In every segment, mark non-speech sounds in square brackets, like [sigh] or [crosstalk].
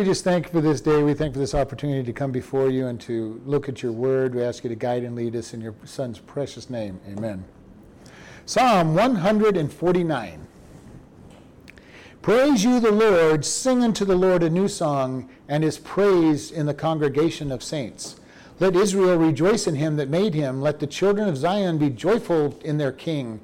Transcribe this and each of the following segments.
We just thank you for this day. We thank you for this opportunity to come before you and to look at your word. We ask you to guide and lead us in your son's precious name. Amen. Psalm 149. Praise you, the Lord. Sing unto the Lord a new song, and his praise in the congregation of saints. Let Israel rejoice in him that made him. Let the children of Zion be joyful in their king.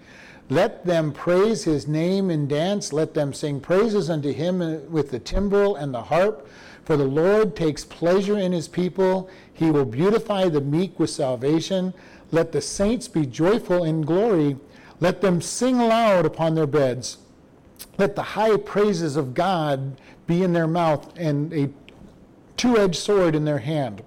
Let them praise his name and dance. Let them sing praises unto him with the timbrel and the harp. For the Lord takes pleasure in his people. He will beautify the meek with salvation. Let the saints be joyful in glory. Let them sing aloud upon their beds. Let the high praises of God be in their mouth and a two edged sword in their hand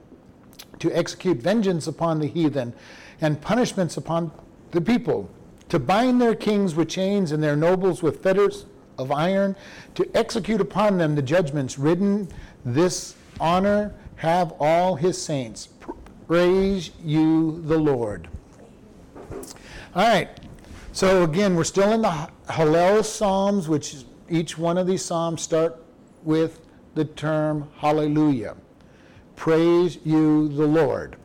to execute vengeance upon the heathen and punishments upon the people to bind their kings with chains and their nobles with fetters of iron, to execute upon them the judgments written. This honor have all his saints. Praise you, the Lord. All right. So again, we're still in the Hallel Psalms, which each one of these Psalms start with the term Hallelujah. Praise you, the Lord.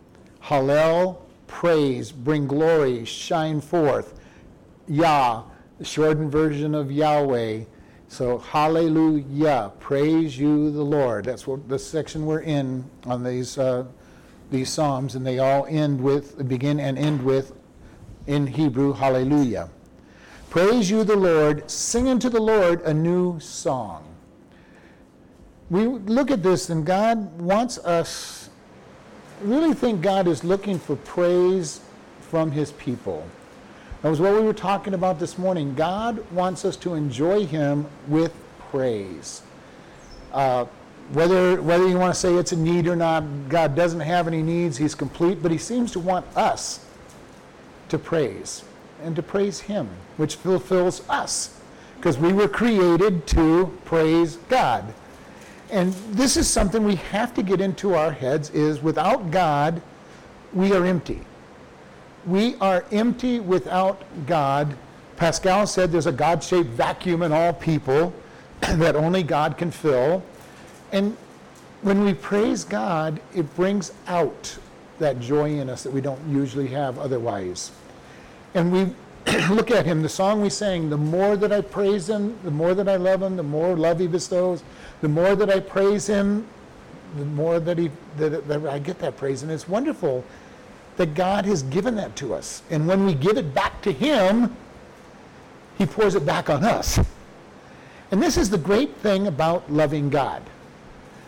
Hallel, praise, bring glory, shine forth. Yah, the shortened version of Yahweh. So hallelujah, praise you the Lord. That's what the section we're in on these uh, these psalms, and they all end with begin and end with in Hebrew hallelujah. Praise you the Lord, sing unto the Lord a new song. We look at this, and God wants us. Really think God is looking for praise from His people. That was what we were talking about this morning. God wants us to enjoy Him with praise. Uh, whether, whether you want to say it's a need or not, God doesn't have any needs. He's complete, but He seems to want us to praise and to praise Him, which fulfills us because we were created to praise God. And this is something we have to get into our heads is without God, we are empty. We are empty without God. Pascal said there's a God shaped vacuum in all people [clears throat] that only God can fill. And when we praise God, it brings out that joy in us that we don't usually have otherwise. And we [clears throat] look at him, the song we sang, the more that I praise him, the more that I love him, the more love he bestows, the more that I praise him, the more that he that, that I get that praise. And it's wonderful that God has given that to us. And when we give it back to Him, He pours it back on us. And this is the great thing about loving God.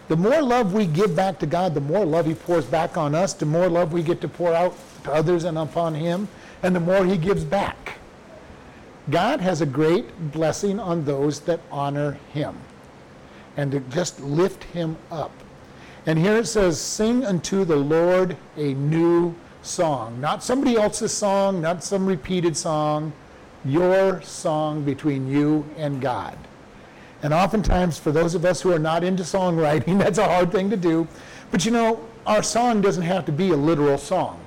The more love we give back to God, the more love He pours back on us, the more love we get to pour out to others and upon Him, and the more He gives back. God has a great blessing on those that honor Him and to just lift Him up. And here it says, Sing unto the Lord a new song, not somebody else's song, not some repeated song, your song between you and God. And oftentimes, for those of us who are not into songwriting, [laughs] that's a hard thing to do. But you know, our song doesn't have to be a literal song.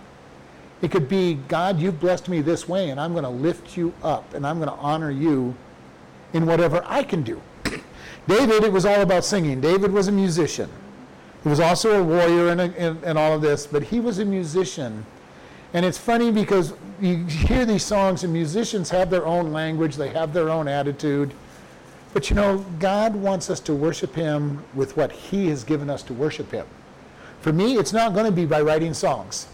It could be, God, you've blessed me this way, and I'm going to lift you up, and I'm going to honor you in whatever I can do. [clears throat] David, it was all about singing. David was a musician. He was also a warrior and, and, and all of this, but he was a musician. And it's funny because you hear these songs, and musicians have their own language, they have their own attitude. But you know, God wants us to worship Him with what He has given us to worship Him. For me, it's not going to be by writing songs.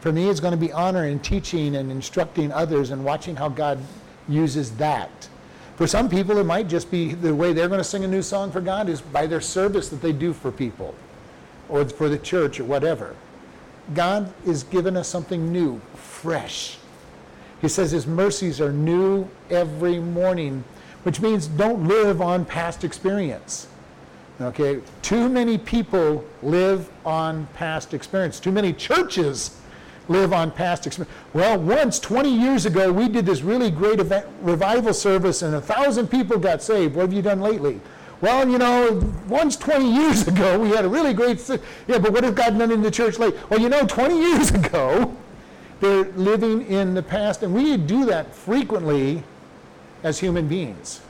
For me, it's going to be honor and teaching and instructing others and watching how God uses that. For some people, it might just be the way they're going to sing a new song for God is by their service that they do for people or for the church or whatever. God is giving us something new, fresh. He says his mercies are new every morning, which means don't live on past experience. Okay? Too many people live on past experience. Too many churches live on past experience. Well, once 20 years ago, we did this really great event, revival service, and a thousand people got saved. What have you done lately? Well, you know, once 20 years ago, we had a really great, yeah, but what has God done in the church late? Well, you know, 20 years ago, they're living in the past, and we do that frequently as human beings.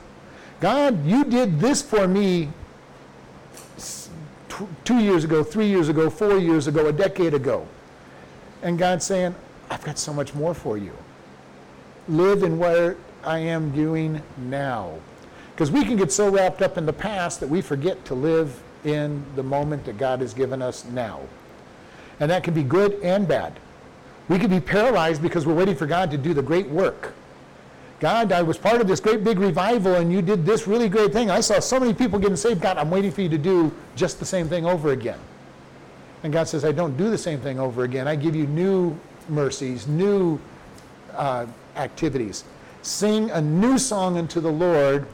God, you did this for me two years ago, three years ago, four years ago, a decade ago. And God's saying, I've got so much more for you. Live in what I am doing now. Because we can get so wrapped up in the past that we forget to live in the moment that God has given us now. And that can be good and bad. We can be paralyzed because we're waiting for God to do the great work. God, I was part of this great big revival and you did this really great thing. I saw so many people getting saved. God, I'm waiting for you to do just the same thing over again. And God says, I don't do the same thing over again. I give you new mercies, new uh, activities. Sing a new song unto the Lord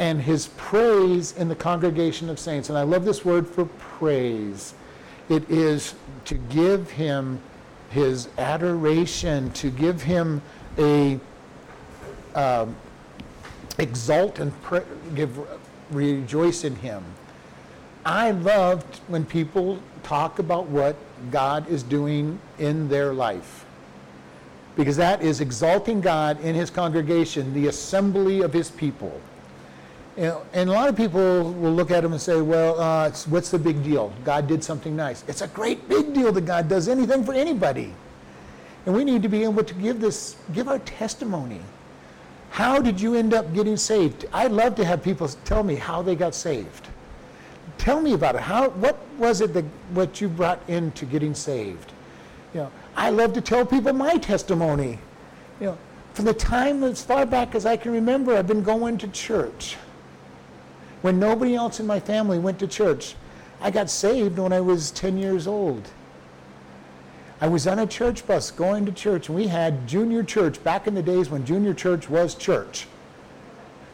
and his praise in the congregation of saints. And I love this word for praise. It is to give him his adoration, to give him a um, exalt and give rejoice in him. I loved when people talk about what God is doing in their life. Because that is exalting God in his congregation, the assembly of his people. And a lot of people will look at him and say, well, uh, what's the big deal? God did something nice. It's a great big deal that God does anything for anybody. And we need to be able to give this, give our testimony. How did you end up getting saved? I'd love to have people tell me how they got saved. Tell me about it. How, what was it that what you brought into getting saved? You know, I love to tell people my testimony. You know, from the time as far back as I can remember, I've been going to church. When nobody else in my family went to church, I got saved when I was 10 years old. I was on a church bus going to church, and we had junior church back in the days when junior church was church.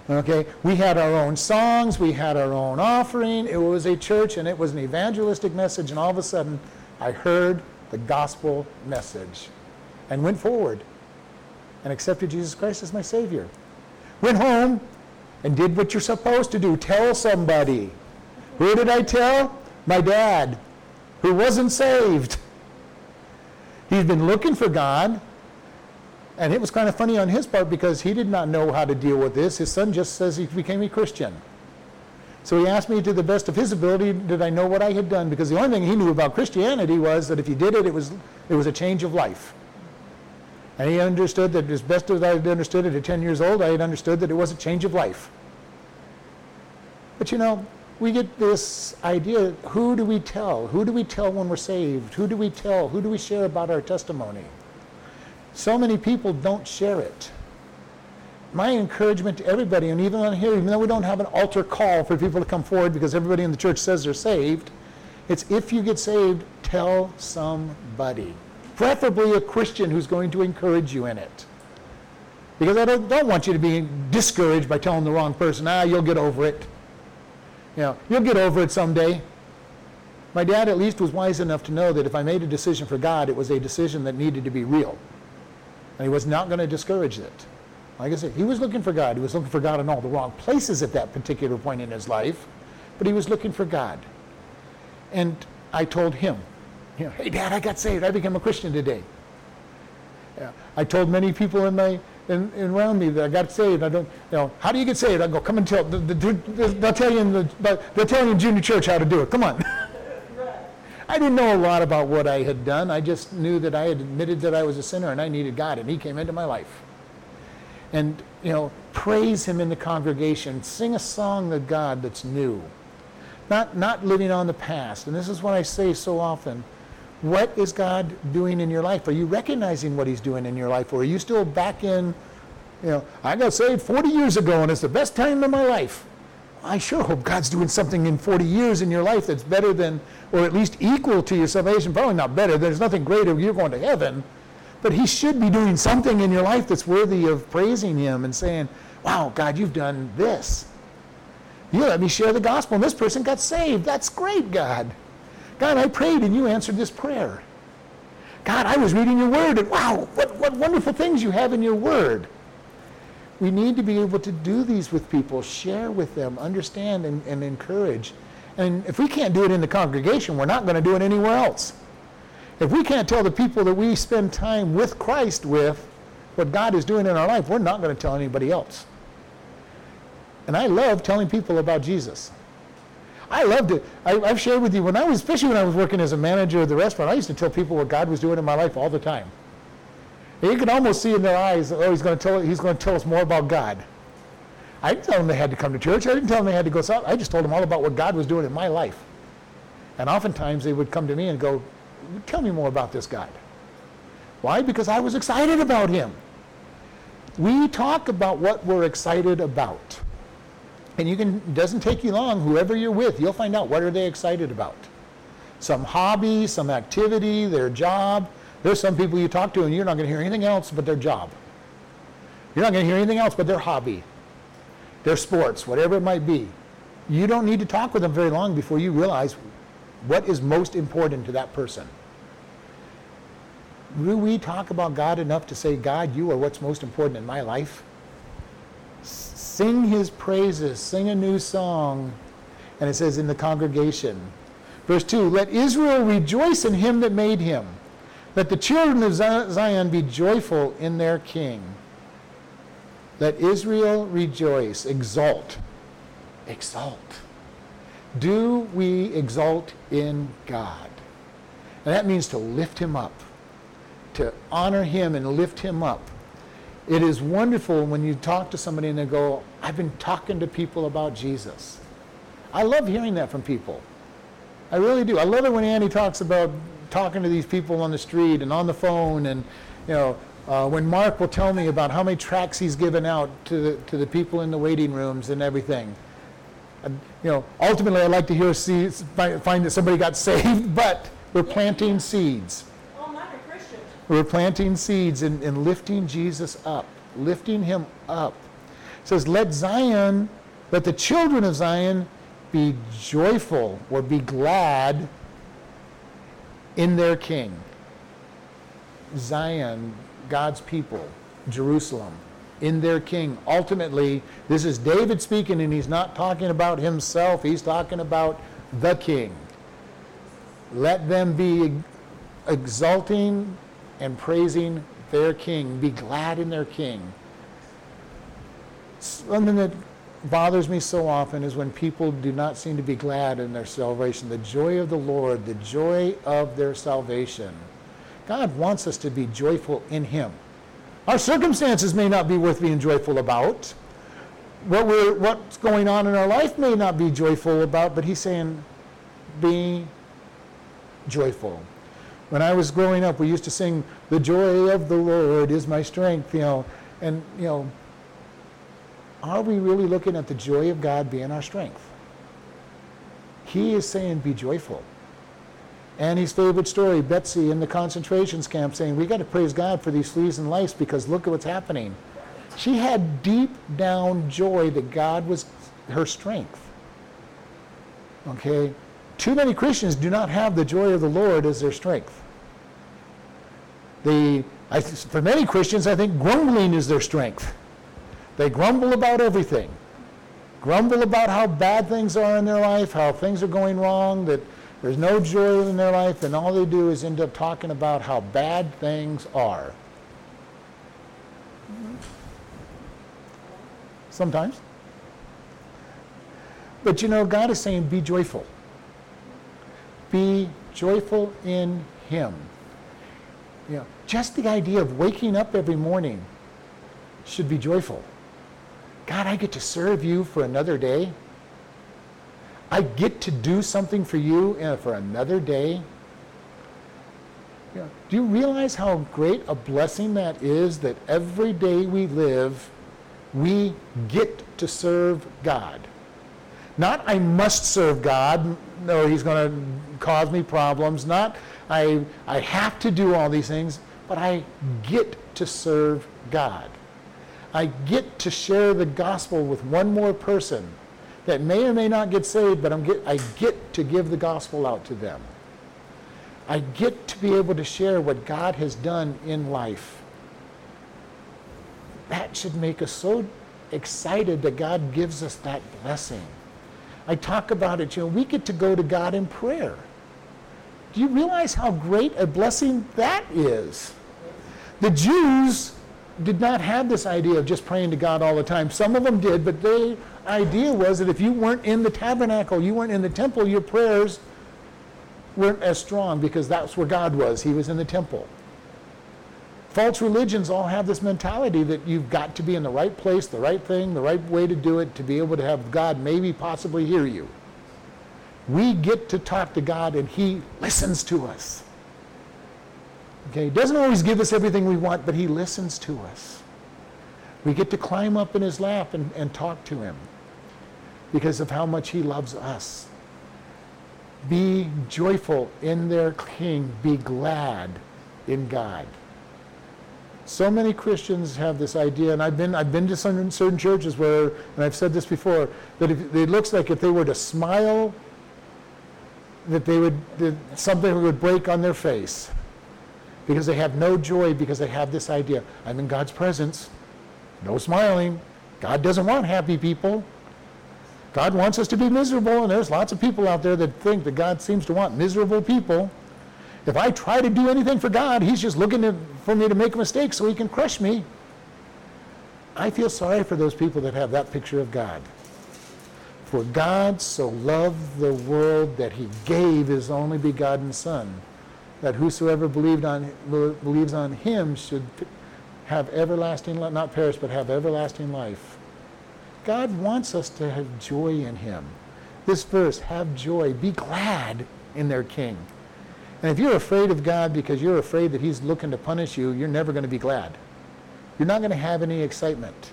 Okay, we had our own songs, we had our own offering. It was a church, and it was an evangelistic message. And all of a sudden, I heard the gospel message and went forward and accepted Jesus Christ as my Savior. Went home and did what you're supposed to do tell somebody. Who did I tell? My dad, who wasn't saved. He'd been looking for God, and it was kind of funny on his part because he did not know how to deal with this. His son just says he became a Christian. So he asked me to the best of his ability, did I know what I had done? Because the only thing he knew about Christianity was that if you did it, it was, it was a change of life. And he understood that as best as I had understood it at 10 years old, I had understood that it was a change of life. But you know, we get this idea who do we tell? Who do we tell when we're saved? Who do we tell? Who do we share about our testimony? So many people don't share it. My encouragement to everybody, and even on here, even though we don't have an altar call for people to come forward because everybody in the church says they're saved, it's if you get saved, tell somebody. Preferably a Christian who's going to encourage you in it. Because I don't, don't want you to be discouraged by telling the wrong person, ah, you'll get over it. You know, you'll get over it someday. My dad at least was wise enough to know that if I made a decision for God, it was a decision that needed to be real. And he was not going to discourage it. Like I said, he was looking for God. He was looking for God in all the wrong places at that particular point in his life, but he was looking for God. And I told him, you know, hey, Dad, I got saved. I became a Christian today. Yeah. I told many people in my in, in around me that I got saved. I don't, you know, how do you get saved? I go, come and tell. The, the, the, they'll tell you in the they'll tell you in junior church how to do it. Come on. [laughs] I didn't know a lot about what I had done. I just knew that I had admitted that I was a sinner and I needed God, and He came into my life. And you know, praise Him in the congregation. Sing a song to God that's new, not not living on the past. And this is what I say so often. What is God doing in your life? Are you recognizing what He's doing in your life, or are you still back in? You know, I got saved 40 years ago, and it's the best time of my life. I sure hope God's doing something in 40 years in your life that's better than, or at least equal to your salvation. Probably not better. There's nothing greater. You're going to heaven. But He should be doing something in your life that's worthy of praising Him and saying, Wow, God, you've done this. You let me share the gospel, and this person got saved. That's great, God. God, I prayed and you answered this prayer. God, I was reading your word, and wow, what, what wonderful things you have in your word. We need to be able to do these with people, share with them, understand, and, and encourage. And if we can't do it in the congregation, we're not going to do it anywhere else. If we can't tell the people that we spend time with Christ with what God is doing in our life, we're not going to tell anybody else. And I love telling people about Jesus. I loved it. I, have shared with you when I was, especially when I was working as a manager of the restaurant, I used to tell people what God was doing in my life all the time. And you could almost see in their eyes, oh, he's going to tell, he's going to tell us more about God. I didn't tell them they had to come to church. I didn't tell them they had to go south. I just told them all about what God was doing in my life. And oftentimes they would come to me and go, tell me more about this God. Why? Because I was excited about him. We talk about what we're excited about. And you can, doesn't take you long, whoever you're with, you'll find out what are they excited about. Some hobby, some activity, their job. There's some people you talk to and you're not going to hear anything else but their job. You're not going to hear anything else but their hobby, their sports, whatever it might be. You don't need to talk with them very long before you realize what is most important to that person. Do we talk about God enough to say, God, you are what's most important in my life? Sing his praises, sing a new song. And it says in the congregation. Verse 2 Let Israel rejoice in him that made him. Let the children of Zion be joyful in their king. Let Israel rejoice, exult. Exalt. Do we exult in God? And that means to lift him up, to honor him and lift him up. It is wonderful when you talk to somebody and they go, I've been talking to people about Jesus. I love hearing that from people. I really do. I love it when Andy talks about talking to these people on the street and on the phone and, you know, uh, when Mark will tell me about how many tracts he's given out to the, to the people in the waiting rooms and everything. And, you know, ultimately I'd like to hear see, find that somebody got [laughs] saved, but we're planting seeds. We're planting seeds and, and lifting Jesus up, lifting him up. It says, Let Zion, let the children of Zion be joyful or be glad in their king. Zion, God's people, Jerusalem, in their king. Ultimately, this is David speaking, and he's not talking about himself, he's talking about the king. Let them be exulting and praising their king. Be glad in their king. Something that bothers me so often is when people do not seem to be glad in their salvation. The joy of the Lord, the joy of their salvation. God wants us to be joyful in Him. Our circumstances may not be worth being joyful about. What we're, what's going on in our life may not be joyful about, but He's saying, be joyful. When I was growing up, we used to sing, "The joy of the Lord is my strength," you know, and you know, are we really looking at the joy of God being our strength? He is saying, "Be joyful." Annie's favorite story, Betsy in the concentration camp, saying, "We got to praise God for these fleas and lice because look at what's happening." She had deep down joy that God was her strength. Okay, too many Christians do not have the joy of the Lord as their strength. The, I, for many Christians, I think grumbling is their strength. They grumble about everything. Grumble about how bad things are in their life, how things are going wrong, that there's no joy in their life, and all they do is end up talking about how bad things are. Sometimes. But you know, God is saying, be joyful. Be joyful in Him. You know, just the idea of waking up every morning should be joyful. God, I get to serve you for another day. I get to do something for you uh, for another day. You know, do you realize how great a blessing that is that every day we live, we get to serve God? Not I must serve God, no, he's going to cause me problems. Not I, I have to do all these things, but I get to serve God. I get to share the gospel with one more person that may or may not get saved, but I'm get, I get to give the gospel out to them. I get to be able to share what God has done in life. That should make us so excited that God gives us that blessing. I talk about it, you know, we get to go to God in prayer. Do you realize how great a blessing that is? The Jews did not have this idea of just praying to God all the time. Some of them did, but the idea was that if you weren't in the tabernacle, you weren't in the temple, your prayers weren't as strong because that's where God was. He was in the temple. False religions all have this mentality that you've got to be in the right place, the right thing, the right way to do it to be able to have God maybe possibly hear you. We get to talk to God and He listens to us. Okay, He doesn't always give us everything we want, but He listens to us. We get to climb up in His lap and, and talk to Him because of how much He loves us. Be joyful in their King, be glad in God. So many Christians have this idea, and I've been, I've been to some certain churches where, and I've said this before, that if, it looks like if they were to smile, that they would, that something would break on their face because they have no joy because they have this idea I'm in God's presence, no smiling. God doesn't want happy people. God wants us to be miserable, and there's lots of people out there that think that God seems to want miserable people. If I try to do anything for God, He's just looking to, for me to make a mistake so He can crush me. I feel sorry for those people that have that picture of God. For God so loved the world that He gave His only begotten Son, that whosoever believed on, believes on Him should have everlasting life, not perish, but have everlasting life. God wants us to have joy in Him. This verse, have joy, be glad in their King. And if you're afraid of God because you're afraid that He's looking to punish you, you're never going to be glad. You're not going to have any excitement.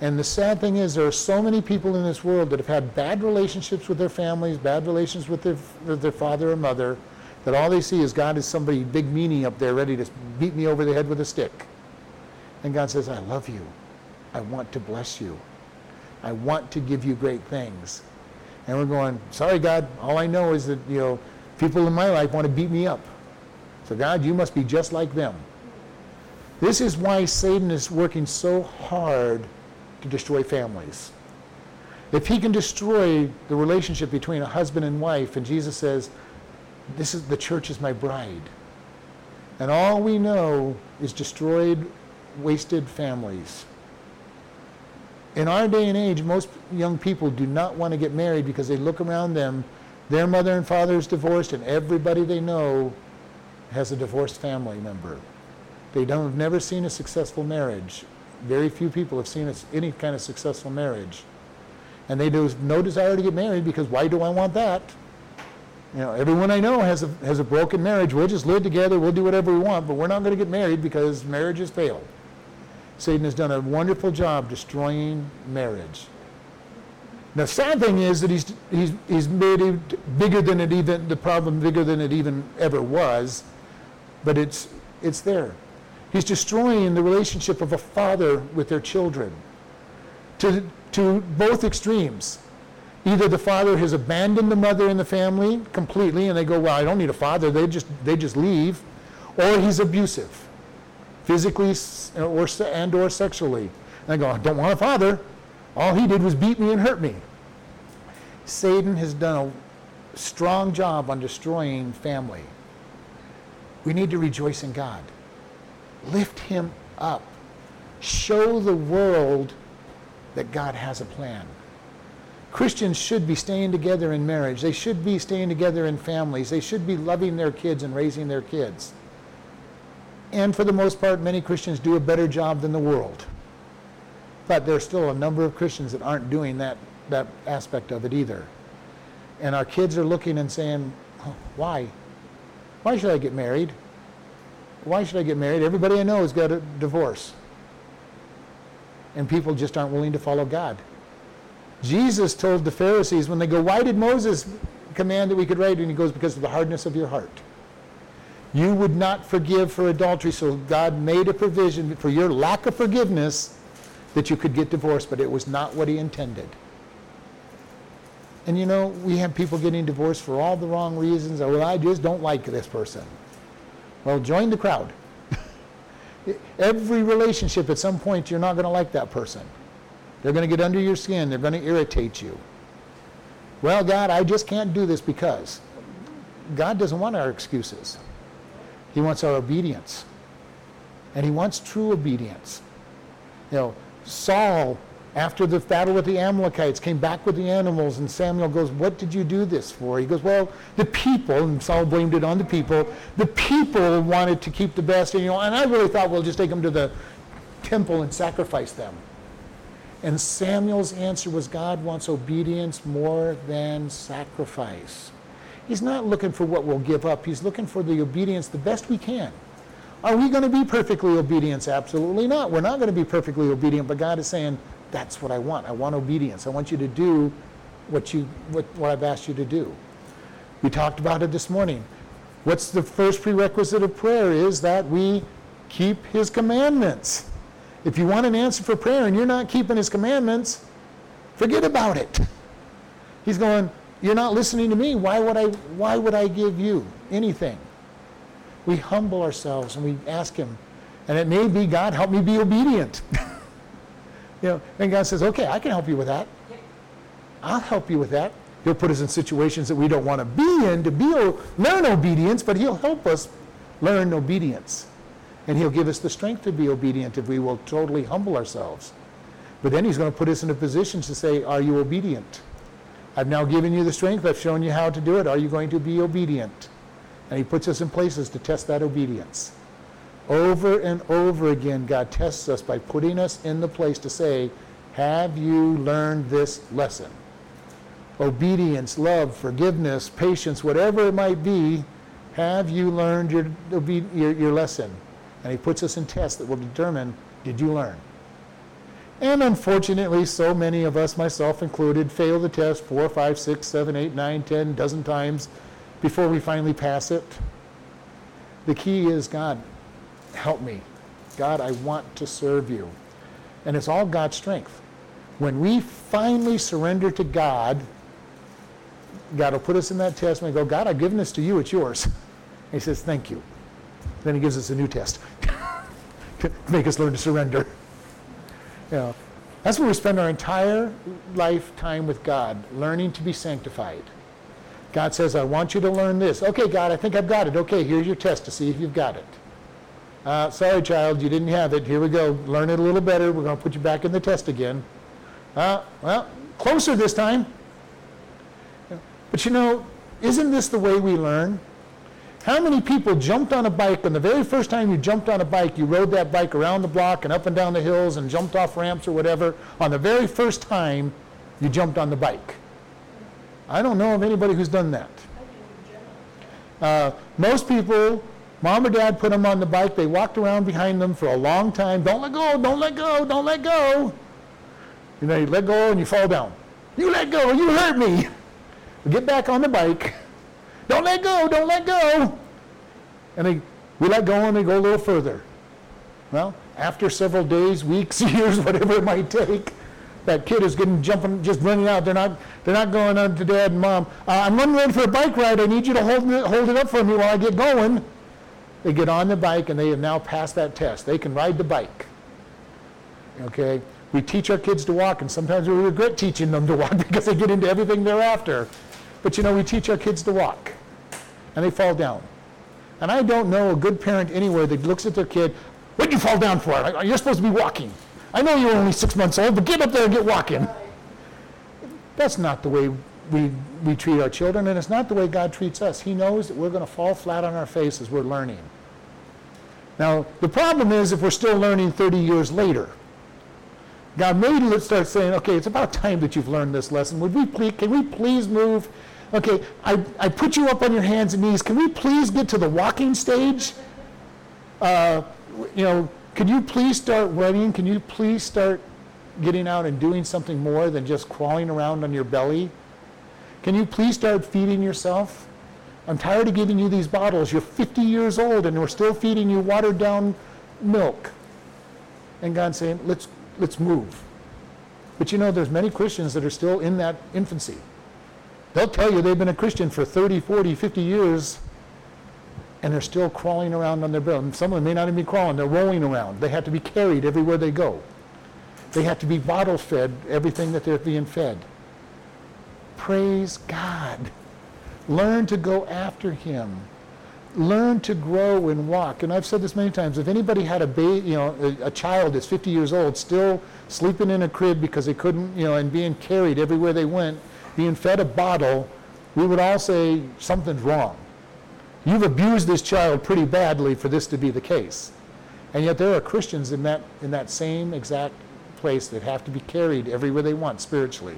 And the sad thing is, there are so many people in this world that have had bad relationships with their families, bad relations with their, with their father or mother, that all they see is God is somebody big meanie up there ready to beat me over the head with a stick. And God says, I love you. I want to bless you. I want to give you great things. And we're going, sorry, God, all I know is that, you know, People in my life want to beat me up. So, God, you must be just like them. This is why Satan is working so hard to destroy families. If he can destroy the relationship between a husband and wife, and Jesus says, This is the church is my bride. And all we know is destroyed, wasted families. In our day and age, most young people do not want to get married because they look around them their mother and father is divorced, and everybody they know has a divorced family member. They don't have never seen a successful marriage. Very few people have seen any kind of successful marriage. And they do no desire to get married because why do I want that? You know, everyone I know has a, has a broken marriage. We'll just live together, we'll do whatever we want, but we're not going to get married because marriage has failed. Satan has done a wonderful job destroying marriage. The sad thing is that he's, he's, he's made it bigger than it even, the problem bigger than it even ever was, but it's, it's there. He's destroying the relationship of a father with their children to, to both extremes. Either the father has abandoned the mother and the family completely and they go, well, I don't need a father, they just, they just leave, or he's abusive, physically or, and or sexually. And they go, I don't want a father, all he did was beat me and hurt me. Satan has done a strong job on destroying family. We need to rejoice in God. Lift him up. Show the world that God has a plan. Christians should be staying together in marriage. They should be staying together in families. They should be loving their kids and raising their kids. And for the most part, many Christians do a better job than the world. But there's still a number of Christians that aren't doing that, that aspect of it either. And our kids are looking and saying, oh, why? Why should I get married? Why should I get married? Everybody I know has got a divorce. And people just aren't willing to follow God. Jesus told the Pharisees when they go, Why did Moses command that we could write? And he goes, Because of the hardness of your heart. You would not forgive for adultery, so God made a provision for your lack of forgiveness that you could get divorced, but it was not what he intended. And you know, we have people getting divorced for all the wrong reasons. Oh, well, I just don't like this person. Well, join the crowd. [laughs] Every relationship, at some point, you're not going to like that person. They're going to get under your skin. They're going to irritate you. Well, God, I just can't do this because. God doesn't want our excuses. He wants our obedience. And he wants true obedience. You know, Saul, after the battle with the Amalekites, came back with the animals, and Samuel goes, What did you do this for? He goes, Well, the people, and Saul blamed it on the people. The people wanted to keep the best, and, you know, and I really thought we'll just take them to the temple and sacrifice them. And Samuel's answer was God wants obedience more than sacrifice. He's not looking for what we'll give up, He's looking for the obedience the best we can. Are we going to be perfectly obedient? Absolutely not. We're not going to be perfectly obedient, but God is saying, that's what I want. I want obedience. I want you to do what, you, what, what I've asked you to do. We talked about it this morning. What's the first prerequisite of prayer is that we keep his commandments. If you want an answer for prayer and you're not keeping his commandments, forget about it. He's going, you're not listening to me. Why would I why would I give you anything? We humble ourselves and we ask him. And it may be, God, help me be obedient. [laughs] you know, and God says, okay, I can help you with that. I'll help you with that. He'll put us in situations that we don't want to be in to be learn obedience, but he'll help us learn obedience. And he'll give us the strength to be obedient if we will totally humble ourselves. But then he's going to put us in a position to say, Are you obedient? I've now given you the strength. I've shown you how to do it. Are you going to be obedient? And he puts us in places to test that obedience. Over and over again, God tests us by putting us in the place to say, Have you learned this lesson? Obedience, love, forgiveness, patience, whatever it might be, have you learned your, your, your lesson? And he puts us in tests that will determine did you learn? And unfortunately, so many of us, myself included, fail the test four, five, six, seven, eight, nine, ten, dozen times before we finally pass it. The key is God, help me. God, I want to serve you. And it's all God's strength. When we finally surrender to God, God will put us in that test and we go, God, I've given this to you, it's yours. And he says, Thank you. Then he gives us a new test [laughs] to make us learn to surrender. You know, that's where we spend our entire lifetime with God, learning to be sanctified. God says, I want you to learn this. Okay, God, I think I've got it. Okay, here's your test to see if you've got it. Uh, sorry, child, you didn't have it. Here we go. Learn it a little better. We're going to put you back in the test again. Uh, well, closer this time. But you know, isn't this the way we learn? How many people jumped on a bike and the very first time you jumped on a bike, you rode that bike around the block and up and down the hills and jumped off ramps or whatever on the very first time you jumped on the bike? I don't know of anybody who's done that. Uh, most people, mom or dad put them on the bike, they walked around behind them for a long time. Don't let go, don't let go, don't let go. You know, you let go and you fall down. You let go, you hurt me. Get back on the bike. Don't let go, don't let go. And they, we let go and they go a little further. Well, after several days, weeks, [laughs] years, whatever it might take, that kid is getting jumping, just running out. They're not, they're not going on to dad and mom. Uh, I'm running ready for a bike ride. I need you to hold it, hold it up for me while I get going. They get on the bike and they have now passed that test. They can ride the bike. Okay? We teach our kids to walk, and sometimes we regret teaching them to walk [laughs] because they get into everything thereafter. But you know, we teach our kids to walk and they fall down. And I don't know a good parent anywhere that looks at their kid, what'd you fall down for? You're supposed to be walking. I know you're only six months old, but get up there and get walking. That's not the way we, we treat our children, and it's not the way God treats us. He knows that we're going to fall flat on our face as we're learning. Now, the problem is if we're still learning 30 years later. God may start saying, okay, it's about time that you've learned this lesson. Would we please, can we please move Okay, I, I put you up on your hands and knees. Can we please get to the walking stage? Uh, you know, can you please start running? Can you please start getting out and doing something more than just crawling around on your belly? Can you please start feeding yourself? I'm tired of giving you these bottles. You're 50 years old and we're still feeding you watered down milk. And God's saying, let's, let's move. But you know, there's many Christians that are still in that infancy. They'll tell you they've been a Christian for 30, 40, 50 years, and they're still crawling around on their bed. Some of them may not even be crawling, they're rolling around. They have to be carried everywhere they go. They have to be bottle fed everything that they're being fed. Praise God. Learn to go after Him. learn to grow and walk. And I've said this many times. If anybody had a baby, you know, a, a, child that's 50 years old, still sleeping in a crib because they couldn't, you know, and being carried everywhere they went, being fed a bottle, we would all say something's wrong. You've abused this child pretty badly for this to be the case. And yet there are Christians in that in that same exact place that have to be carried everywhere they want spiritually,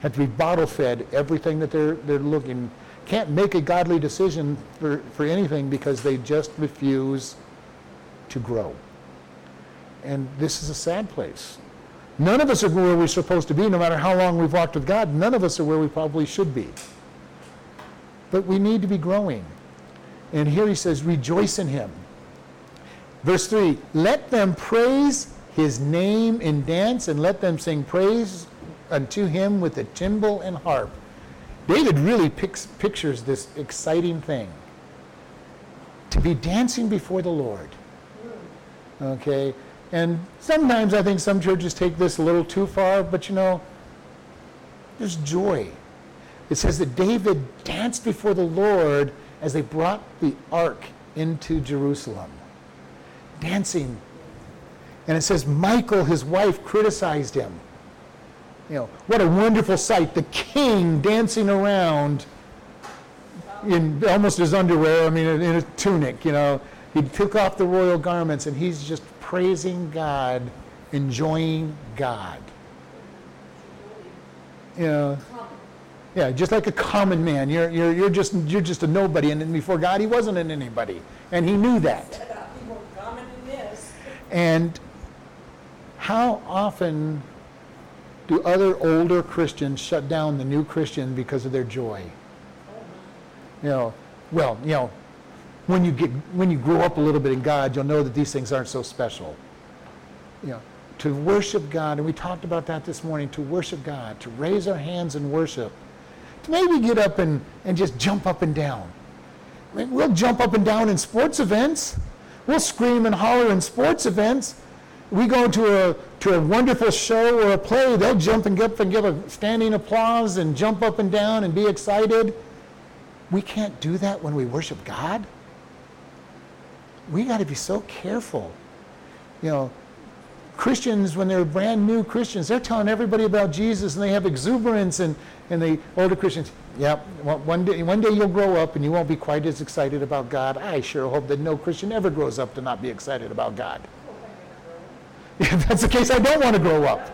have to be bottle fed everything that they're they're looking can't make a godly decision for, for anything because they just refuse to grow. And this is a sad place. None of us are where we're supposed to be, no matter how long we've walked with God. None of us are where we probably should be. But we need to be growing. And here he says, rejoice in him. Verse 3 Let them praise his name in dance, and let them sing praise unto him with the timbrel and harp. David really picks, pictures this exciting thing to be dancing before the Lord. Okay? And sometimes I think some churches take this a little too far, but you know, there's joy. It says that David danced before the Lord as they brought the ark into Jerusalem. Dancing. And it says Michal, his wife, criticized him. You know, what a wonderful sight. The king dancing around in almost his underwear, I mean, in a tunic, you know. He took off the royal garments and he's just praising God, enjoying God. You know, yeah, just like a common man. You're, you're, you're, just, you're just a nobody. And before God, he wasn't an anybody. And he knew that. And how often do other older Christians shut down the new Christian because of their joy? You know, well, you know, when you get when you grow up a little bit in God, you'll know that these things aren't so special. You know, to worship God, and we talked about that this morning, to worship God, to raise our hands in worship, maybe get up and, and just jump up and down. I mean, we'll jump up and down in sports events. We'll scream and holler in sports events we go to a, to a wonderful show or a play, they'll jump and get up and give a standing applause and jump up and down and be excited. We can't do that when we worship God. We got to be so careful. You know, Christians, when they're brand new Christians, they're telling everybody about Jesus and they have exuberance and, and the older Christians, yep, one day, one day you'll grow up and you won't be quite as excited about God. I sure hope that no Christian ever grows up to not be excited about God. [laughs] If that's the case, I don't want to grow up.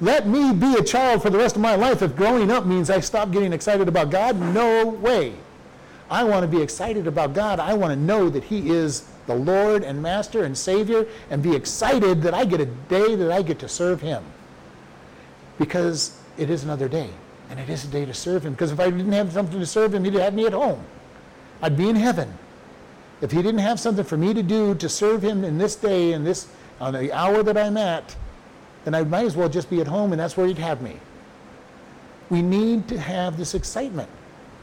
Let me be a child for the rest of my life. If growing up means I stop getting excited about God, no way. I want to be excited about God. I want to know that He is the Lord and Master and Savior and be excited that I get a day that I get to serve Him. Because it is another day, and it is a day to serve Him. Because if I didn't have something to serve Him, He'd have me at home. I'd be in heaven. If He didn't have something for me to do to serve Him in this day and this on the hour that I'm at, then I might as well just be at home and that's where he'd have me. We need to have this excitement.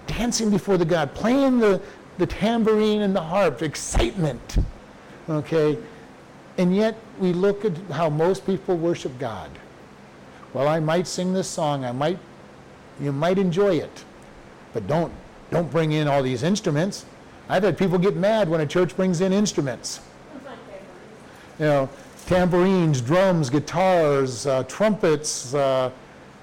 Dancing before the God, playing the, the tambourine and the harp, excitement. Okay? And yet we look at how most people worship God. Well, I might sing this song, I might you might enjoy it, but don't don't bring in all these instruments. I've had people get mad when a church brings in instruments. You know, tambourines, drums, guitars, uh, trumpets. Uh,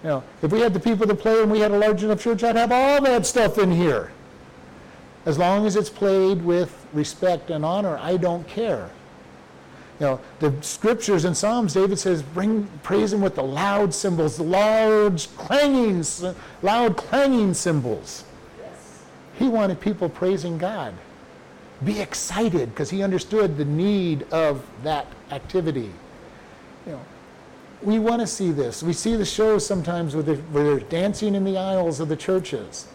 you know, if we had the people to play and we had a large enough church, I'd have all that stuff in here. As long as it's played with respect and honor, I don't care. You know, the scriptures and Psalms, David says, bring praise him with the loud cymbals, the loud clanging, loud clanging cymbals. Yes. He wanted people praising God be excited because he understood the need of that activity. You know, we want to see this. We see the shows sometimes where they're, where they're dancing in the aisles of the churches.